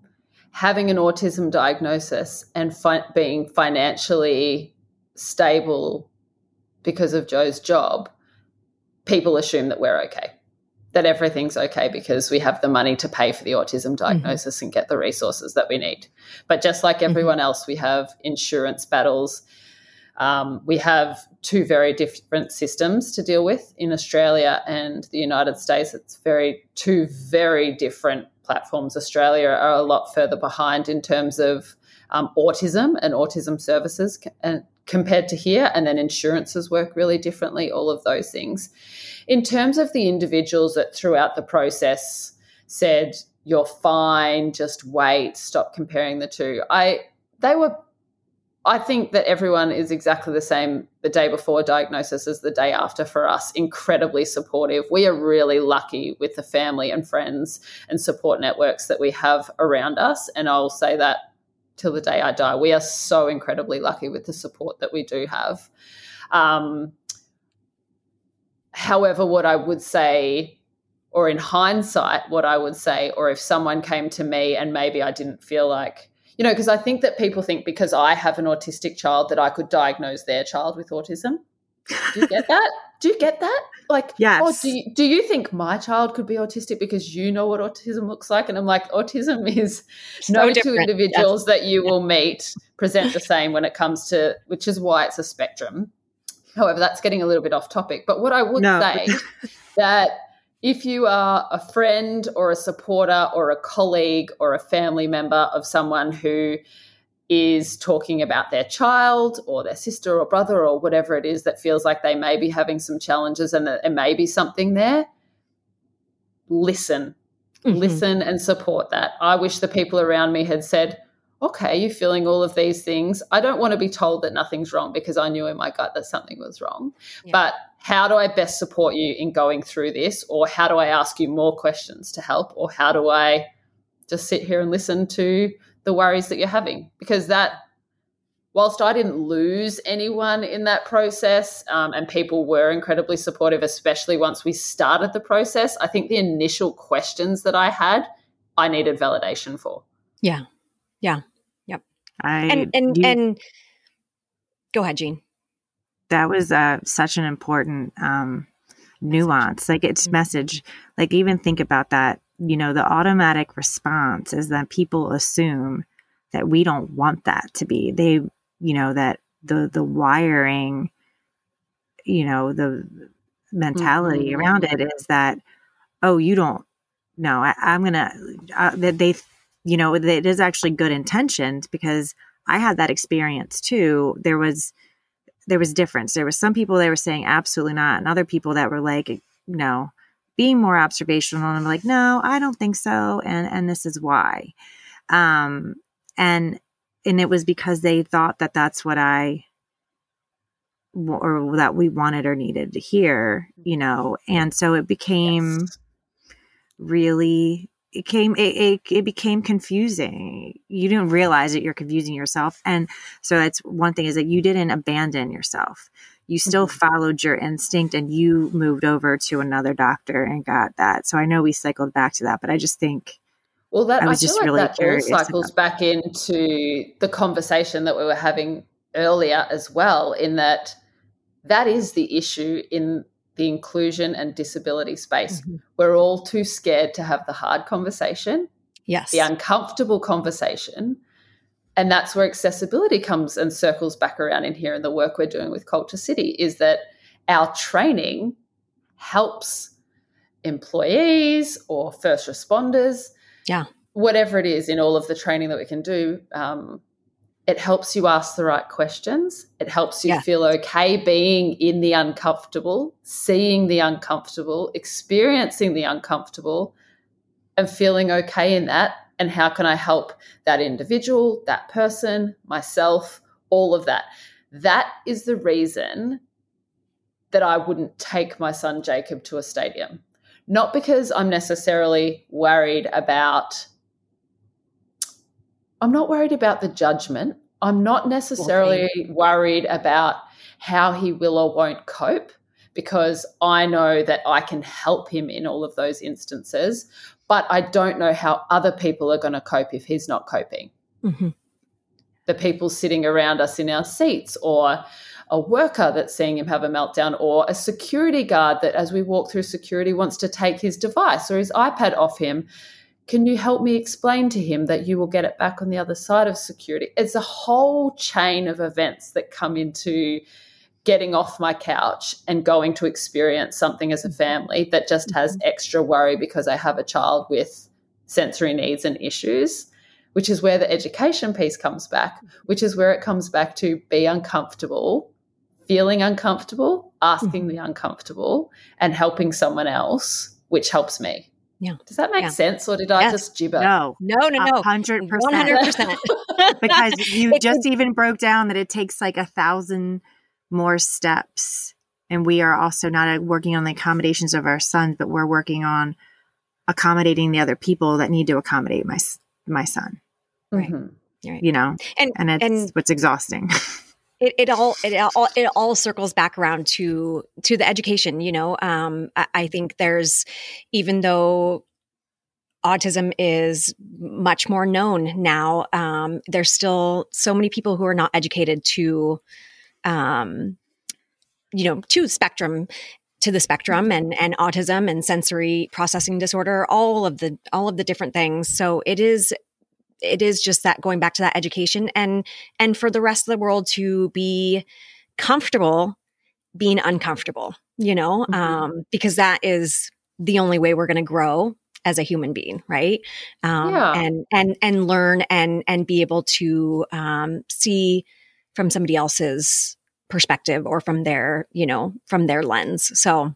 having an autism diagnosis and fi- being financially stable because of joe's job people assume that we're okay that everything's okay because we have the money to pay for the autism mm-hmm. diagnosis mm-hmm. and get the resources that we need. But just like mm-hmm. everyone mm-hmm. else, we have insurance battles. Um, we have two very different systems to deal with in Australia and the United States. It's very two very different platforms. Australia are a lot further behind in terms of um, autism and autism services compared to here, and then insurances work really differently. All of those things. In terms of the individuals that throughout the process said, "You're fine, just wait, stop comparing the two. I they were I think that everyone is exactly the same the day before diagnosis as the day after for us. Incredibly supportive. We are really lucky with the family and friends and support networks that we have around us. And I'll say that till the day I die. We are so incredibly lucky with the support that we do have. Um, however, what I would say, or in hindsight, what I would say, or if someone came to me and maybe I didn't feel like you know, because I think that people think because I have an autistic child that I could diagnose their child with autism. Do you get that? do you get that? Like, yes. oh, do you, do you think my child could be autistic because you know what autism looks like? And I'm like, autism is so no different. two individuals yes. that you will meet present the same when it comes to, which is why it's a spectrum. However, that's getting a little bit off topic. But what I would no. say that if you are a friend or a supporter or a colleague or a family member of someone who is talking about their child or their sister or brother or whatever it is that feels like they may be having some challenges and there may be something there, listen. Mm-hmm. Listen and support that. I wish the people around me had said, okay, you're feeling all of these things. I don't want to be told that nothing's wrong because I knew in my gut that something was wrong. Yeah. But how do I best support you in going through this? Or how do I ask you more questions to help? Or how do I just sit here and listen to the worries that you're having? Because that, whilst I didn't lose anyone in that process um, and people were incredibly supportive, especially once we started the process, I think the initial questions that I had, I needed validation for. Yeah. Yeah. I and and you, and go ahead, Jean. That was uh, such an important um, nuance. Like its mm-hmm. message. Like even think about that. You know, the automatic response is that people assume that we don't want that to be. They, you know, that the the wiring, you know, the mentality mm-hmm. around it is that, oh, you don't. No, I, am gonna. Uh, that they you know, it is actually good intentions because I had that experience too. There was there was difference. There was some people that were saying absolutely not, and other people that were like, you know, being more observational and I'm like, no, I don't think so, and and this is why. Um, and and it was because they thought that that's what I or that we wanted or needed to hear, you know, and so it became yes. really it came it, it, it, became confusing. You didn't realize that you're confusing yourself. And so that's one thing is that you didn't abandon yourself. You still mm-hmm. followed your instinct and you moved over to another doctor and got that. So i know we cycled back to that but i just think well that i was I just like really that all cycles back into the conversation that we were having earlier as well in that that is the issue in the inclusion and disability space. Mm-hmm. We're all too scared to have the hard conversation, yes, the uncomfortable conversation. And that's where accessibility comes and circles back around in here in the work we're doing with Kulture City is that our training helps employees or first responders, yeah, whatever it is in all of the training that we can do, um, it helps you ask the right questions. It helps you yeah. feel okay being in the uncomfortable, seeing the uncomfortable, experiencing the uncomfortable, and feeling okay in that. And how can I help that individual, that person, myself, all of that? That is the reason that I wouldn't take my son Jacob to a stadium. Not because I'm necessarily worried about I'm not worried about the judgment. I'm not necessarily worried about how he will or won't cope because I know that I can help him in all of those instances, but I don't know how other people are going to cope if he's not coping. Mm-hmm. The people sitting around us in our seats, or a worker that's seeing him have a meltdown or a security guard that as we walk through security wants to take his device or his iPad off him. Can you help me explain to him that you will get it back on the other side of security? It's a whole chain of events that come into getting off my couch and going to experience something as a family that just has mm-hmm. extra worry because I have a child with sensory needs and issues which is where the education piece comes back, which is where it comes back to be uncomfortable, feeling uncomfortable, asking mm-hmm. the uncomfortable, and helping someone else, which helps me. Yeah. Does that make yeah. sense or did yes. I just gibber? No. No, no, no. 100%. 100%. because you just even broke down that it takes like a thousand more steps. And we are also not working on the accommodations of our sons, but we're working on accommodating the other people that need to accommodate my my son. Right. Mm-hmm. right. You know, and and it's and what's exhausting. It, it all it all it all circles back around to to the education. You know, um, I, I think there's even though autism is much more known now. Um, there's still so many people who are not educated to, um, you know, to spectrum, to the spectrum and and autism and sensory processing disorder, all of the all of the different things. So it is it is just that going back to that education and and for the rest of the world to be comfortable being uncomfortable you know mm-hmm. um, because that is the only way we're going to grow as a human being right um, yeah. and and and learn and and be able to um, see from somebody else's perspective or from their you know from their lens so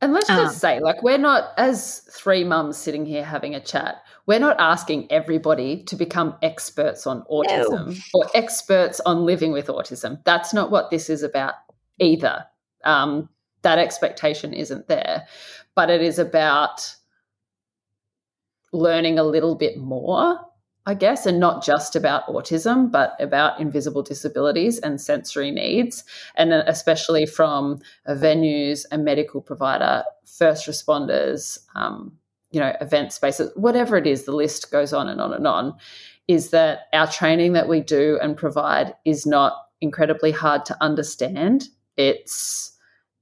and let's just um, say like we're not as three mums sitting here having a chat we're not asking everybody to become experts on autism no. or experts on living with autism. That's not what this is about either. Um, that expectation isn't there, but it is about learning a little bit more, I guess, and not just about autism, but about invisible disabilities and sensory needs, and especially from venues, a medical provider, first responders, um, you know, event spaces, whatever it is, the list goes on and on and on, is that our training that we do and provide is not incredibly hard to understand. It's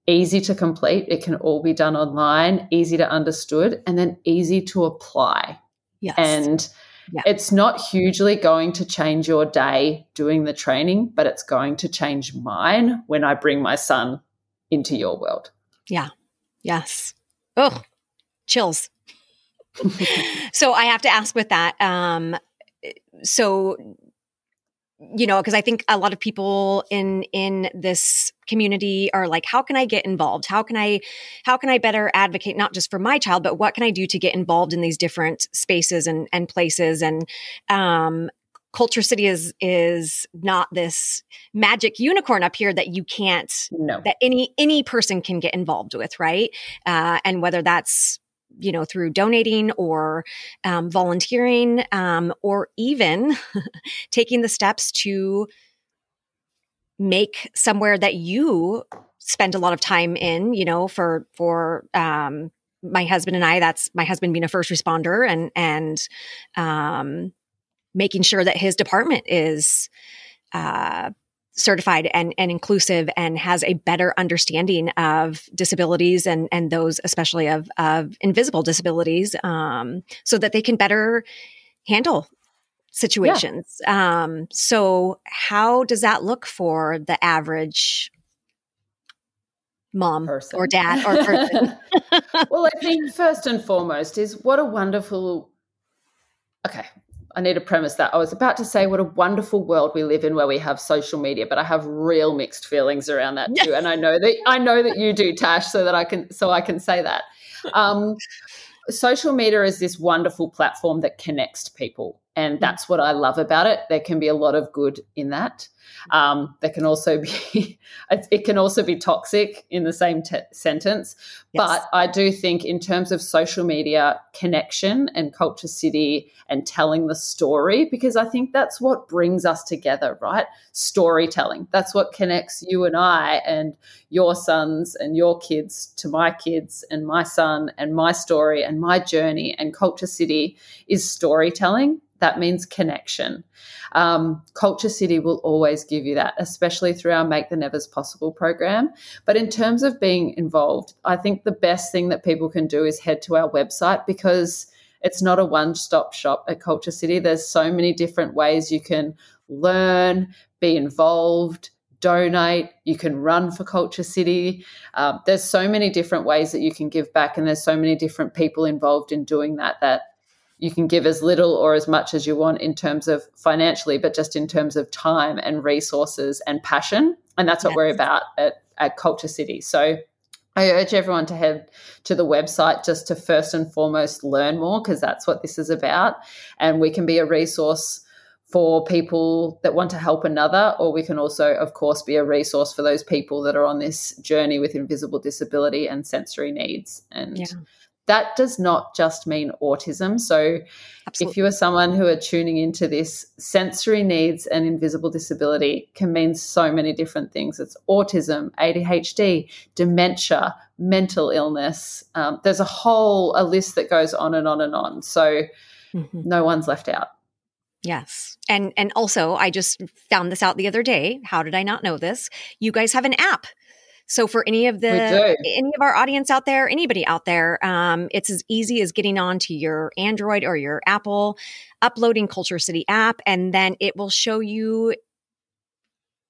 easy to complete. It can all be done online, easy to understood, and then easy to apply. Yes. And yeah. it's not hugely going to change your day doing the training, but it's going to change mine when I bring my son into your world. Yeah. Yes. Oh, chills. So I have to ask with that. Um, so you know because i think a lot of people in in this community are like how can i get involved how can i how can i better advocate not just for my child but what can i do to get involved in these different spaces and and places and um Kulture City is is not this magic unicorn up here that you can't no. that any any person can get involved with right uh, and whether that's you know, through donating or um, volunteering, um, or even taking the steps to make somewhere that you spend a lot of time in, you know, for, for, um, my husband and I, that's my husband being a first responder and, and, um, making sure that his department is, uh, certified and, and inclusive and has a better understanding of disabilities and, and those especially of, of invisible disabilities um, so that they can better handle situations. Yeah. Um, so how does that look for the average mom person. or dad or person? well, I think first and foremost is what a wonderful okay I need to premise that. I was about to say what a wonderful world we live in where we have social media, but I have real mixed feelings around that too. and I know that I know that you do, Tash, so that I can so I can say that. Um, social media is this wonderful platform that connects people. And mm. that's what I love about it. There can be a lot of good in that. Um, there can also be, it can also be toxic in the same te- sentence. Yes. But I do think, in terms of social media connection and Kulture City and telling the story, because I think that's what brings us together, right? Storytelling. That's what connects you and I and your sons and your kids to my kids and my son and my story and my journey. And Kulture City is storytelling that means connection. Um, Kulture City will always give you that, especially through our Make the Nevers Possible program. But in terms of being involved, I think the best thing that people can do is head to our website because it's not a one stop shop at Kulture City. There's so many different ways you can learn, be involved, donate, you can run for Kulture City. Um, there's so many different ways that you can give back, and there's so many different people involved in doing that that you can give as little or as much as you want in terms of financially, but just in terms of time and resources and passion. And that's what yes. we're about at, at Kulture City. So I urge everyone to head to the website just to first and foremost learn more because that's what this is about. And we can be a resource for people that want to help another, or we can also, of course, be a resource for those people that are on this journey with invisible disability and sensory needs. And yeah. That does not just mean autism. So, Absolutely. if you are someone who are tuning into this, sensory needs and invisible disability can mean so many different things. It's autism, ADHD, dementia, mental illness. Um, there's a whole a list that goes on and on and on. So, mm-hmm. no one's left out. Yes. And and also I just found this out the other day. How did I not know this? You guys have an app. So for any of the any of our audience out there, anybody out there, um, it's as easy as getting onto your Android or your Apple, uploading Kulture City app, and then it will show you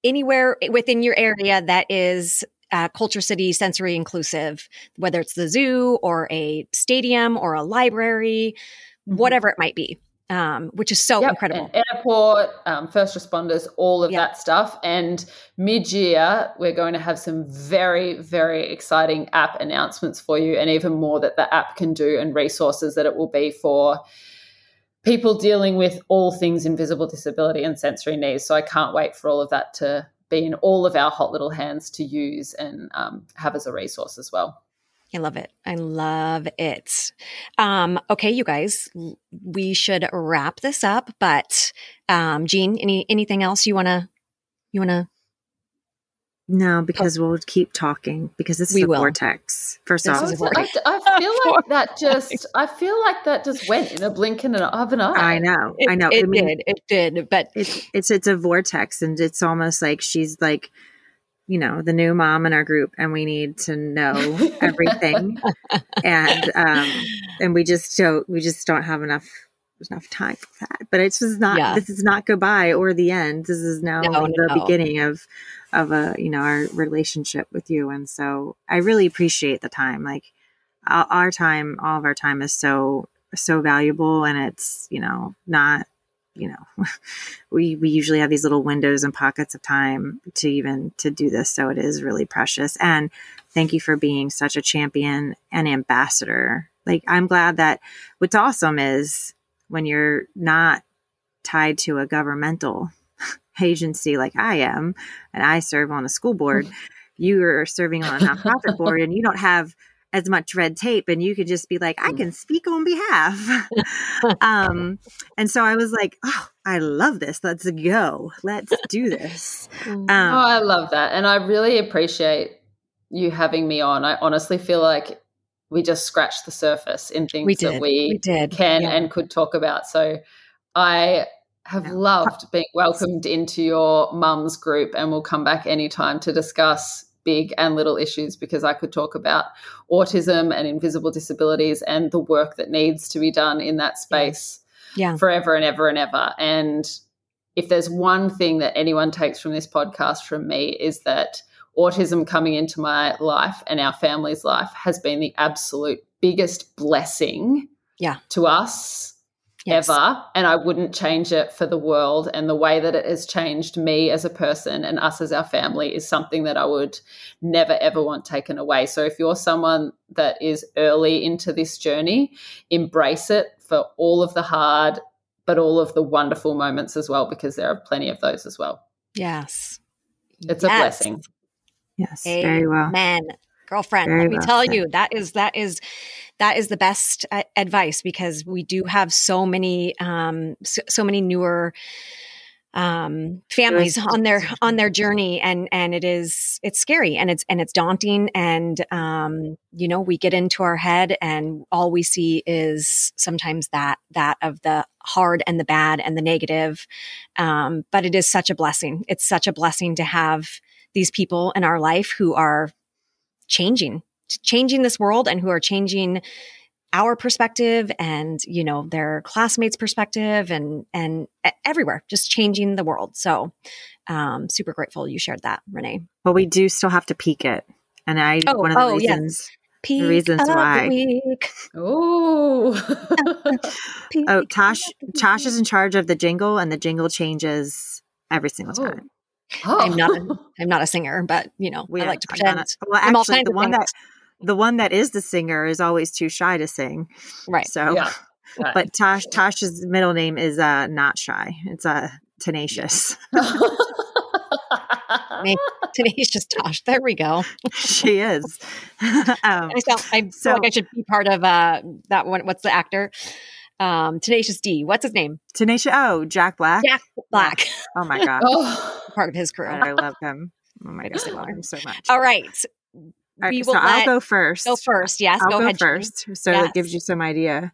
anywhere within your area that is uh, Kulture City sensory inclusive, whether it's the zoo or a stadium or a library, mm-hmm. whatever it might be um, which is so yep. incredible. And airport, um, first responders, all of yep. that stuff. And mid year, we're going to have some very, very exciting app announcements for you, and even more that the app can do and resources that it will be for people dealing with all things invisible disability and sensory needs. So I can't wait for all of that to be in all of our hot little hands to use and um, have as a resource as well. I love it. I love it. Um, okay, you guys, we should wrap this up. But um, Jean, any anything else you wanna you wanna? No, because we'll keep talking because this is we a will. vortex. First this off, I, I, feel like that just I feel like that just went in a blink and an of an eye. I know, it, I know. It I mean, did, it did, but it's it's it's a vortex, and it's almost like she's like you know the new mom in our group and we need to know everything. And um and we just don't we just don't have enough there's enough time for that. But it's just not yeah. this is not goodbye or the end. This is now no, the no. beginning of of a you know our relationship with you. And so i really appreciate the time. Like our time all of our time is so so valuable. And it's you know not you know we we usually have these little windows and pockets of time to even to do this. So it is really precious. And thank you for being such a champion and ambassador. Like i'm glad that what's awesome is when you're not tied to a governmental agency like i am and i serve on a school board you are serving on a nonprofit board and you don't have as much red tape and you could just be like i mm. can speak on behalf um and so i was like oh i love this let's go let's do this mm. um, oh i love that and i really appreciate you having me on i honestly feel like we just scratched the surface in things we that we, we did. can yeah. and could talk about so i have yeah. loved being welcomed into your mum's group and we'll come back anytime to discuss big and little issues because I could talk about autism and invisible disabilities and the work that needs to be done in that space yeah. forever and ever and ever. And if there's one thing that anyone takes from this podcast from me is that autism coming into my life and our family's life has been the absolute biggest blessing yeah. to us yes. ever. And I wouldn't change it for the world. And the way that it has changed me as a person and us as our family is something that I would never, ever want taken away. So if you're someone that is early into this journey, embrace it for all of the hard, but all of the wonderful moments as well, because there are plenty of those as well. Yes. It's yes. a blessing. Yes. Amen. Very well. Man, girlfriend, Very let me well tell said. you, that is, that is, that is the best uh, advice because we do have so many um, so, so, many newer um, families on their on their journey and and it is it's scary and it's and it's daunting and um, you know we get into our head and all we see is sometimes that that of the hard and the bad and the negative. Um, but it is such a blessing. It's such a blessing to have these people in our life who are changing changing this world and who are changing our perspective and you know their classmates perspective and and everywhere just changing the world so um super grateful you shared that Renae but we do still have to peak it and i oh, one of the oh, reasons yes. Peak the reasons why. The oh, oh, Tash, Tash is in charge of the jingle, and the jingle changes every single oh. time. Oh. I'm not. A, I'm not a singer, but you know, we I like to pretend. Not, well, actually, the one that the one that is the singer is always too shy to sing. Right. So, yeah. but Tash Tash's middle name is uh, not shy. It's uh, tenacious. tenacious Tash. There we go. she is. um, I, sound, I so, feel like I should be part of uh, that one. What's the actor? Um, Tenacious D. What's his name? Tenacious. Oh, Jack Black. Jack Black. Oh my god. oh. Part of his crew. I love him. Oh my god, I love him so much. All right. Right, so I'll go first. Go first. Yes, I'll go, go ahead, first. So yes. it gives you some idea.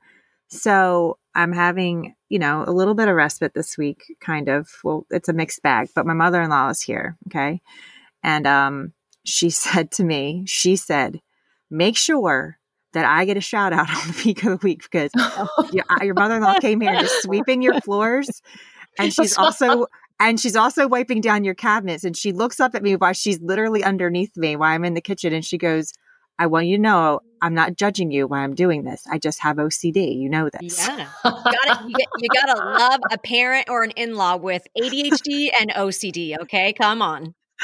So I'm having, you know, a little bit of respite this week, kind of. Well, it's a mixed bag, but my mother in law is here. Okay. And um, she said to me, she said, make sure that I get a shout out on the peak of the week because your, your mother in law came here just sweeping your floors. And she's also and she's also wiping down your cabinets. And she looks up at me while she's literally underneath me while I'm in the kitchen. And she goes, I want you to know I'm not judging you while I'm doing this. I just have OCD. You know this. Yeah. You gotta, you, you gotta love a parent or an in law with ADHD and OCD. Okay. Come on.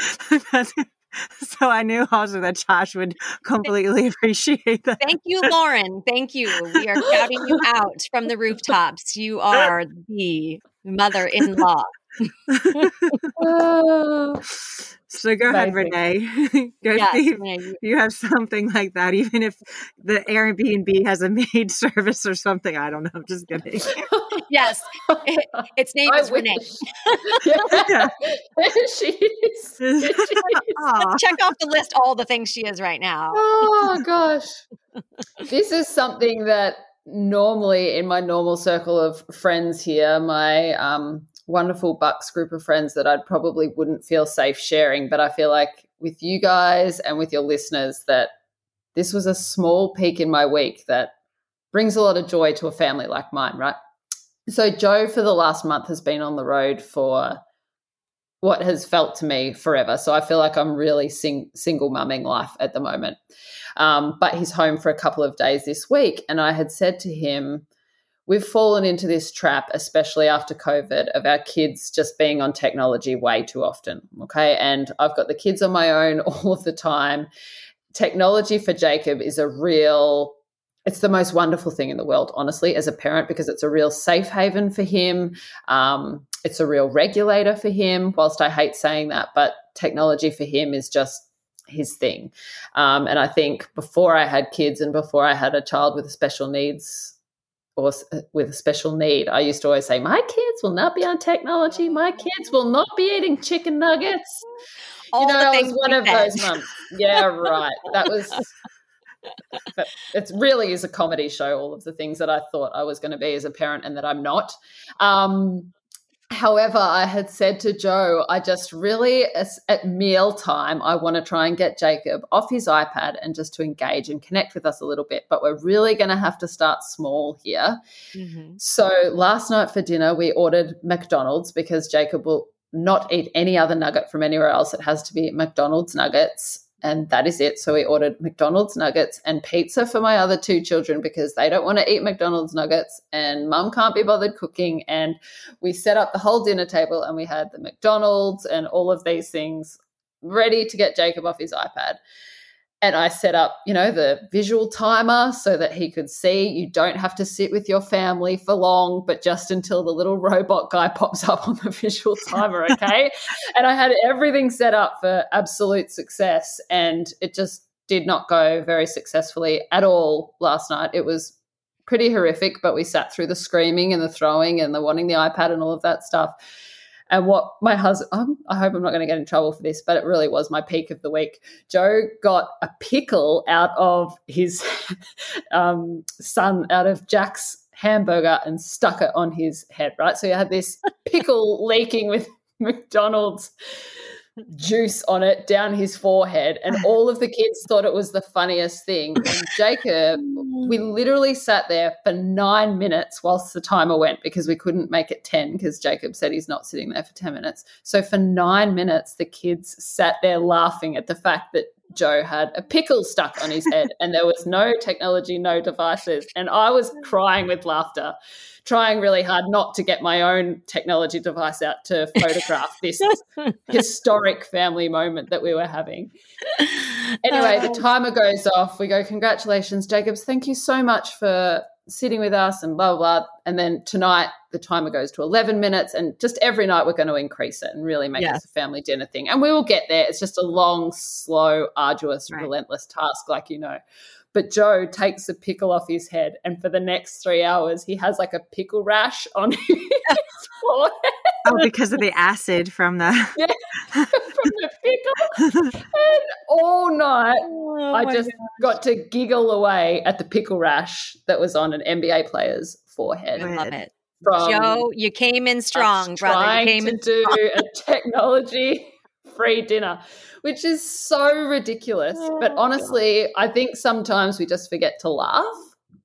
so I knew also that Josh would completely appreciate that. Thank you, Lauren. Thank you. We are shouting you out from the rooftops. You are the mother in law. so go ahead, Renae. go yes, see if you have something like that, even if the Airbnb has a maid service or something. I don't know. I'm just kidding. yes, it, its name I is wish. Renae. yeah. she is. Let's check off the list all the things she is right now. oh gosh, this is something that normally in my normal circle of friends here, my um, wonderful Bucks group of friends that I probably wouldn't feel safe sharing. But I feel like with you guys and with your listeners, that this was a small peak in my week that brings a lot of joy to a family like mine, right? So, Joe, for the last month, has been on the road for what has felt to me forever. So, I feel like I'm really sing- single mumming life at the moment. Um, but he's home for a couple of days this week. And I had said to him, we've fallen into this trap, especially after COVID, of our kids just being on technology way too often. Okay. And I've got the kids on my own all of the time. Technology for Jacob is a real, it's the most wonderful thing in the world, honestly, as a parent, because it's a real safe haven for him. Um, it's a real regulator for him, whilst I hate saying that, but technology for him is just his thing. Um, and I think before I had kids and before I had a child with special needs or uh, with a special need, I used to always say, My kids will not be on technology. My kids will not be eating chicken nuggets. All you know, I was one of those months. Yeah, right. That was. It really is a comedy show. All of the things that I thought I was going to be as a parent and that I'm not. Um, However, I had said to Joe, I just really, at meal time, I want to try and get Jacob off his iPad and just to engage and connect with us a little bit. But we're really going to have to start small here. Mm-hmm. So last night for dinner, we ordered McDonald's because Jacob will not eat any other nugget from anywhere else. It has to be McDonald's nuggets and that is it. So we ordered McDonald's nuggets and pizza for my other two children because they don't want to eat McDonald's nuggets and mum can't be bothered cooking. And we set up the whole dinner table and we had the McDonald's and all of these things ready to get Jacob off his iPad and I set up, you know, the visual timer so that he could see you don't have to sit with your family for long, but just until the little robot guy pops up on the visual timer, okay? and I had everything set up for absolute success and it just did not go very successfully at all last night. It was pretty horrific, but we sat through the screaming and the throwing and the wanting the iPad and all of that stuff. And what my husband, um, I hope I'm not going to get in trouble for this, but it really was my peak of the week. Joe got a pickle out of his um, son, out of Jack's hamburger, and stuck it on his head, right? So you had this pickle leaking with McDonald's juice on it down his forehead and all of the kids thought it was the funniest thing. And jacob we literally sat there for nine minutes whilst the timer went because we couldn't make it 10 because jacob said he's not sitting there for 10 minutes. So for nine minutes the kids sat there laughing at the fact that joe had a pickle stuck on his head and there was no technology no devices and i was crying with laughter trying really hard not to get my own technology device out to photograph this historic family moment that we were having. Anyway, the oh. timer goes off. We go, Congratulations, Jacobs. Thank you so much for sitting with us and blah, blah, blah. And then tonight, the timer goes to 11 minutes. And just every night, we're going to increase it and really make yes. this a family dinner thing. And we will get there. It's just a long, slow, arduous, right. relentless task, like you know. But Joe takes a pickle off his head, and for the next three hours, he has like a pickle rash on his forehead. Oh, because of the acid from the yeah, from the pickle. and all night, oh, I just gosh. got to giggle away at the pickle rash that was on an NBA player's forehead. I love it. From Joe, you came in strong, brother. You came to in do strong. a technology free dinner, which is so ridiculous. Oh, but honestly, God. I think sometimes we just forget to laugh.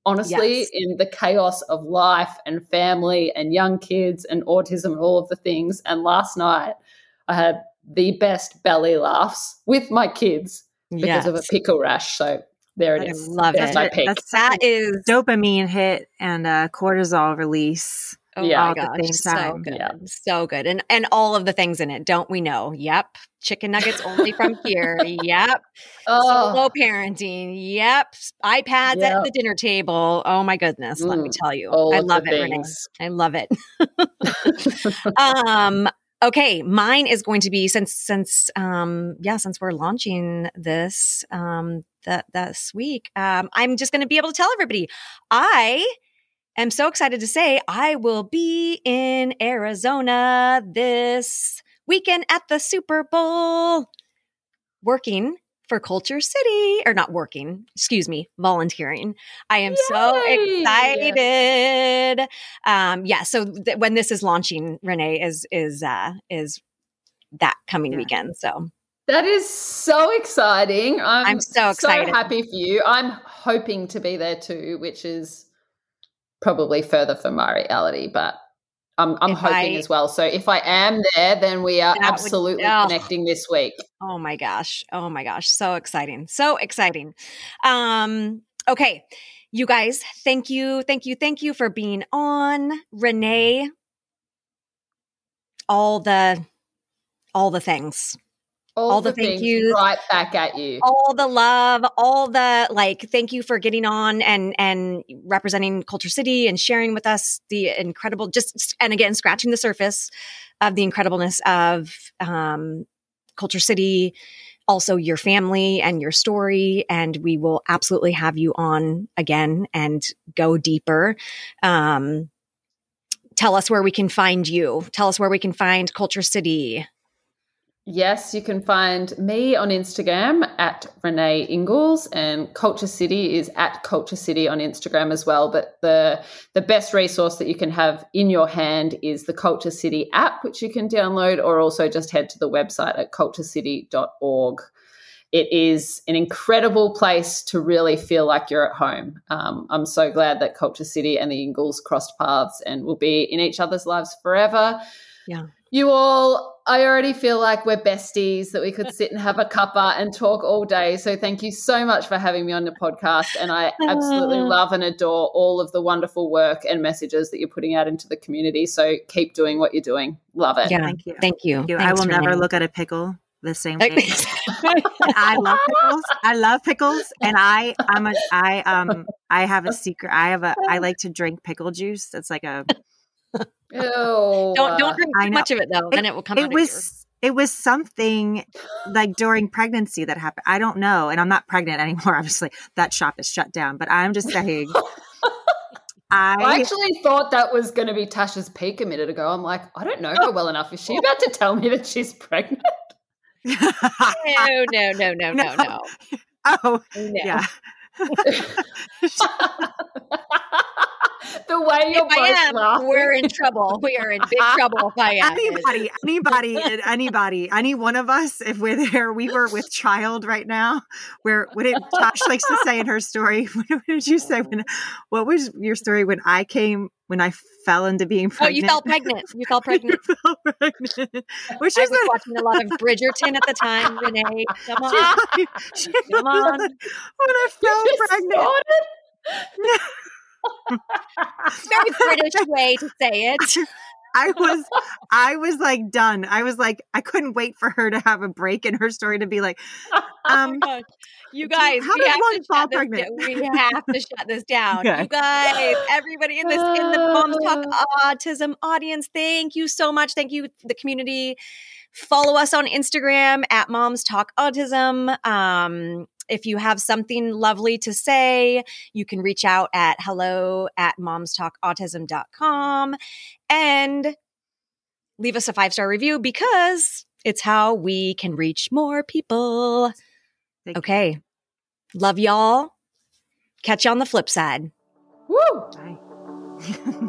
Honestly, yes. in the chaos of life and family and young kids and autism and all of the things. And last night, I had the best belly laughs with my kids because yes. of a pickle rash. So there it I is. Love That's it. My pick. That's that is dopamine hit and a cortisol release. Oh yeah. my gosh, so good, yeah. so good, and and all of the things in it, don't we know? Yep, chicken nuggets only from here. yep, oh. solo parenting. Yep, iPads yep. at the dinner table. Oh my goodness, mm. let me mm, tell you, I love it, things. Renae. I love it. um, okay, mine is going to be since since um yeah since we're launching this um that this week um I'm just going to be able to tell everybody I am so excited to say I will be in Arizona this weekend at the Super Bowl working for Kulture City, or not working, excuse me, volunteering. I am Yay! so excited. Um, yeah, so th- when this is launching, Renae is is uh, is that coming yeah. weekend. So that is so exciting. I'm, I'm so excited. So happy for you. I'm hoping to be there too, which is probably further from my reality, but I'm, I'm hoping I, as well. So if I am there, then we are absolutely would, oh, connecting this week. Oh my gosh. Oh my gosh. So exciting. So exciting. Um, okay. You guys, thank you. Thank you. Thank you for being on. Renae, all the all the things all, all the, the thank yous. right back at you. All the love all the like thank you for getting on and and representing Kulture City and sharing with us the incredible just and again scratching the surface of the incredibleness of um, Kulture City also your family and your story and we will absolutely have you on again and go deeper. Um, tell us where we can find you. Tell us where we can find Kulture City Yes, you can find me on Instagram at Renae Ingles and Kulture City is at Kulture City on Instagram as well. But the the best resource that you can have in your hand is the Kulture City app, which you can download, or also just head to the website at kulturecity.org. It is an incredible place to really feel like you're at home. Um, I'm so glad that Kulture City and the Ingles crossed paths and will be in each other's lives forever. Yeah you all, I already feel like we're besties, that we could sit and have a cuppa and talk all day. So thank you so much for having me on the podcast. And I absolutely love and adore all of the wonderful work and messages that you're putting out into the community. So keep doing what you're doing. Love it. Yeah, thank you. Thank you. Thank you. I will never look at a pickle the same way. I love pickles. I love pickles, and I I'm a I um I have a secret. I have a I like to drink pickle juice. It's like a Ew. Don't don't uh, drink too much of it though. It, then it will come. It was it was something like during pregnancy that happened. I don't know, and I'm not pregnant anymore. Obviously, that shop is shut down. But I'm just saying. I, I actually thought that was going to be Tasha's peak a minute ago. I'm like, I don't know her well enough. Is she about to tell me that she's pregnant? no, no, no, no, no, no. Oh, no. yeah. the way you're if I am, laughing. we're in trouble. We are in big trouble if I am. Anybody, anybody, anybody, any one of us, if we're there, we were with child right now. Where what did Tash likes to say in her story? What did you say when? What was your story when I came? When I fell into being pregnant. Oh, you felt pregnant. You felt pregnant. you felt pregnant. Which I was a- watching a lot of Bridgerton at the time, Renae. Come on. She, she Come on. When I felt pregnant. Very British way to say it. I was I was like done. I was like I couldn't wait for her to have a break in her story to be like oh um oh you guys how we, have to shut this we have to shut this down. Okay. You guys, everybody in this in the Moms Talk Autism audience, thank you so much. Thank you the community. Follow us on Instagram at Moms Talk Autism. Um, if you have something lovely to say, you can reach out at hello at momstalkautism.com and leave us a five star review because it's how we can reach more people. Thank okay. You. Love y'all. Catch you on the flip side. Woo! Bye.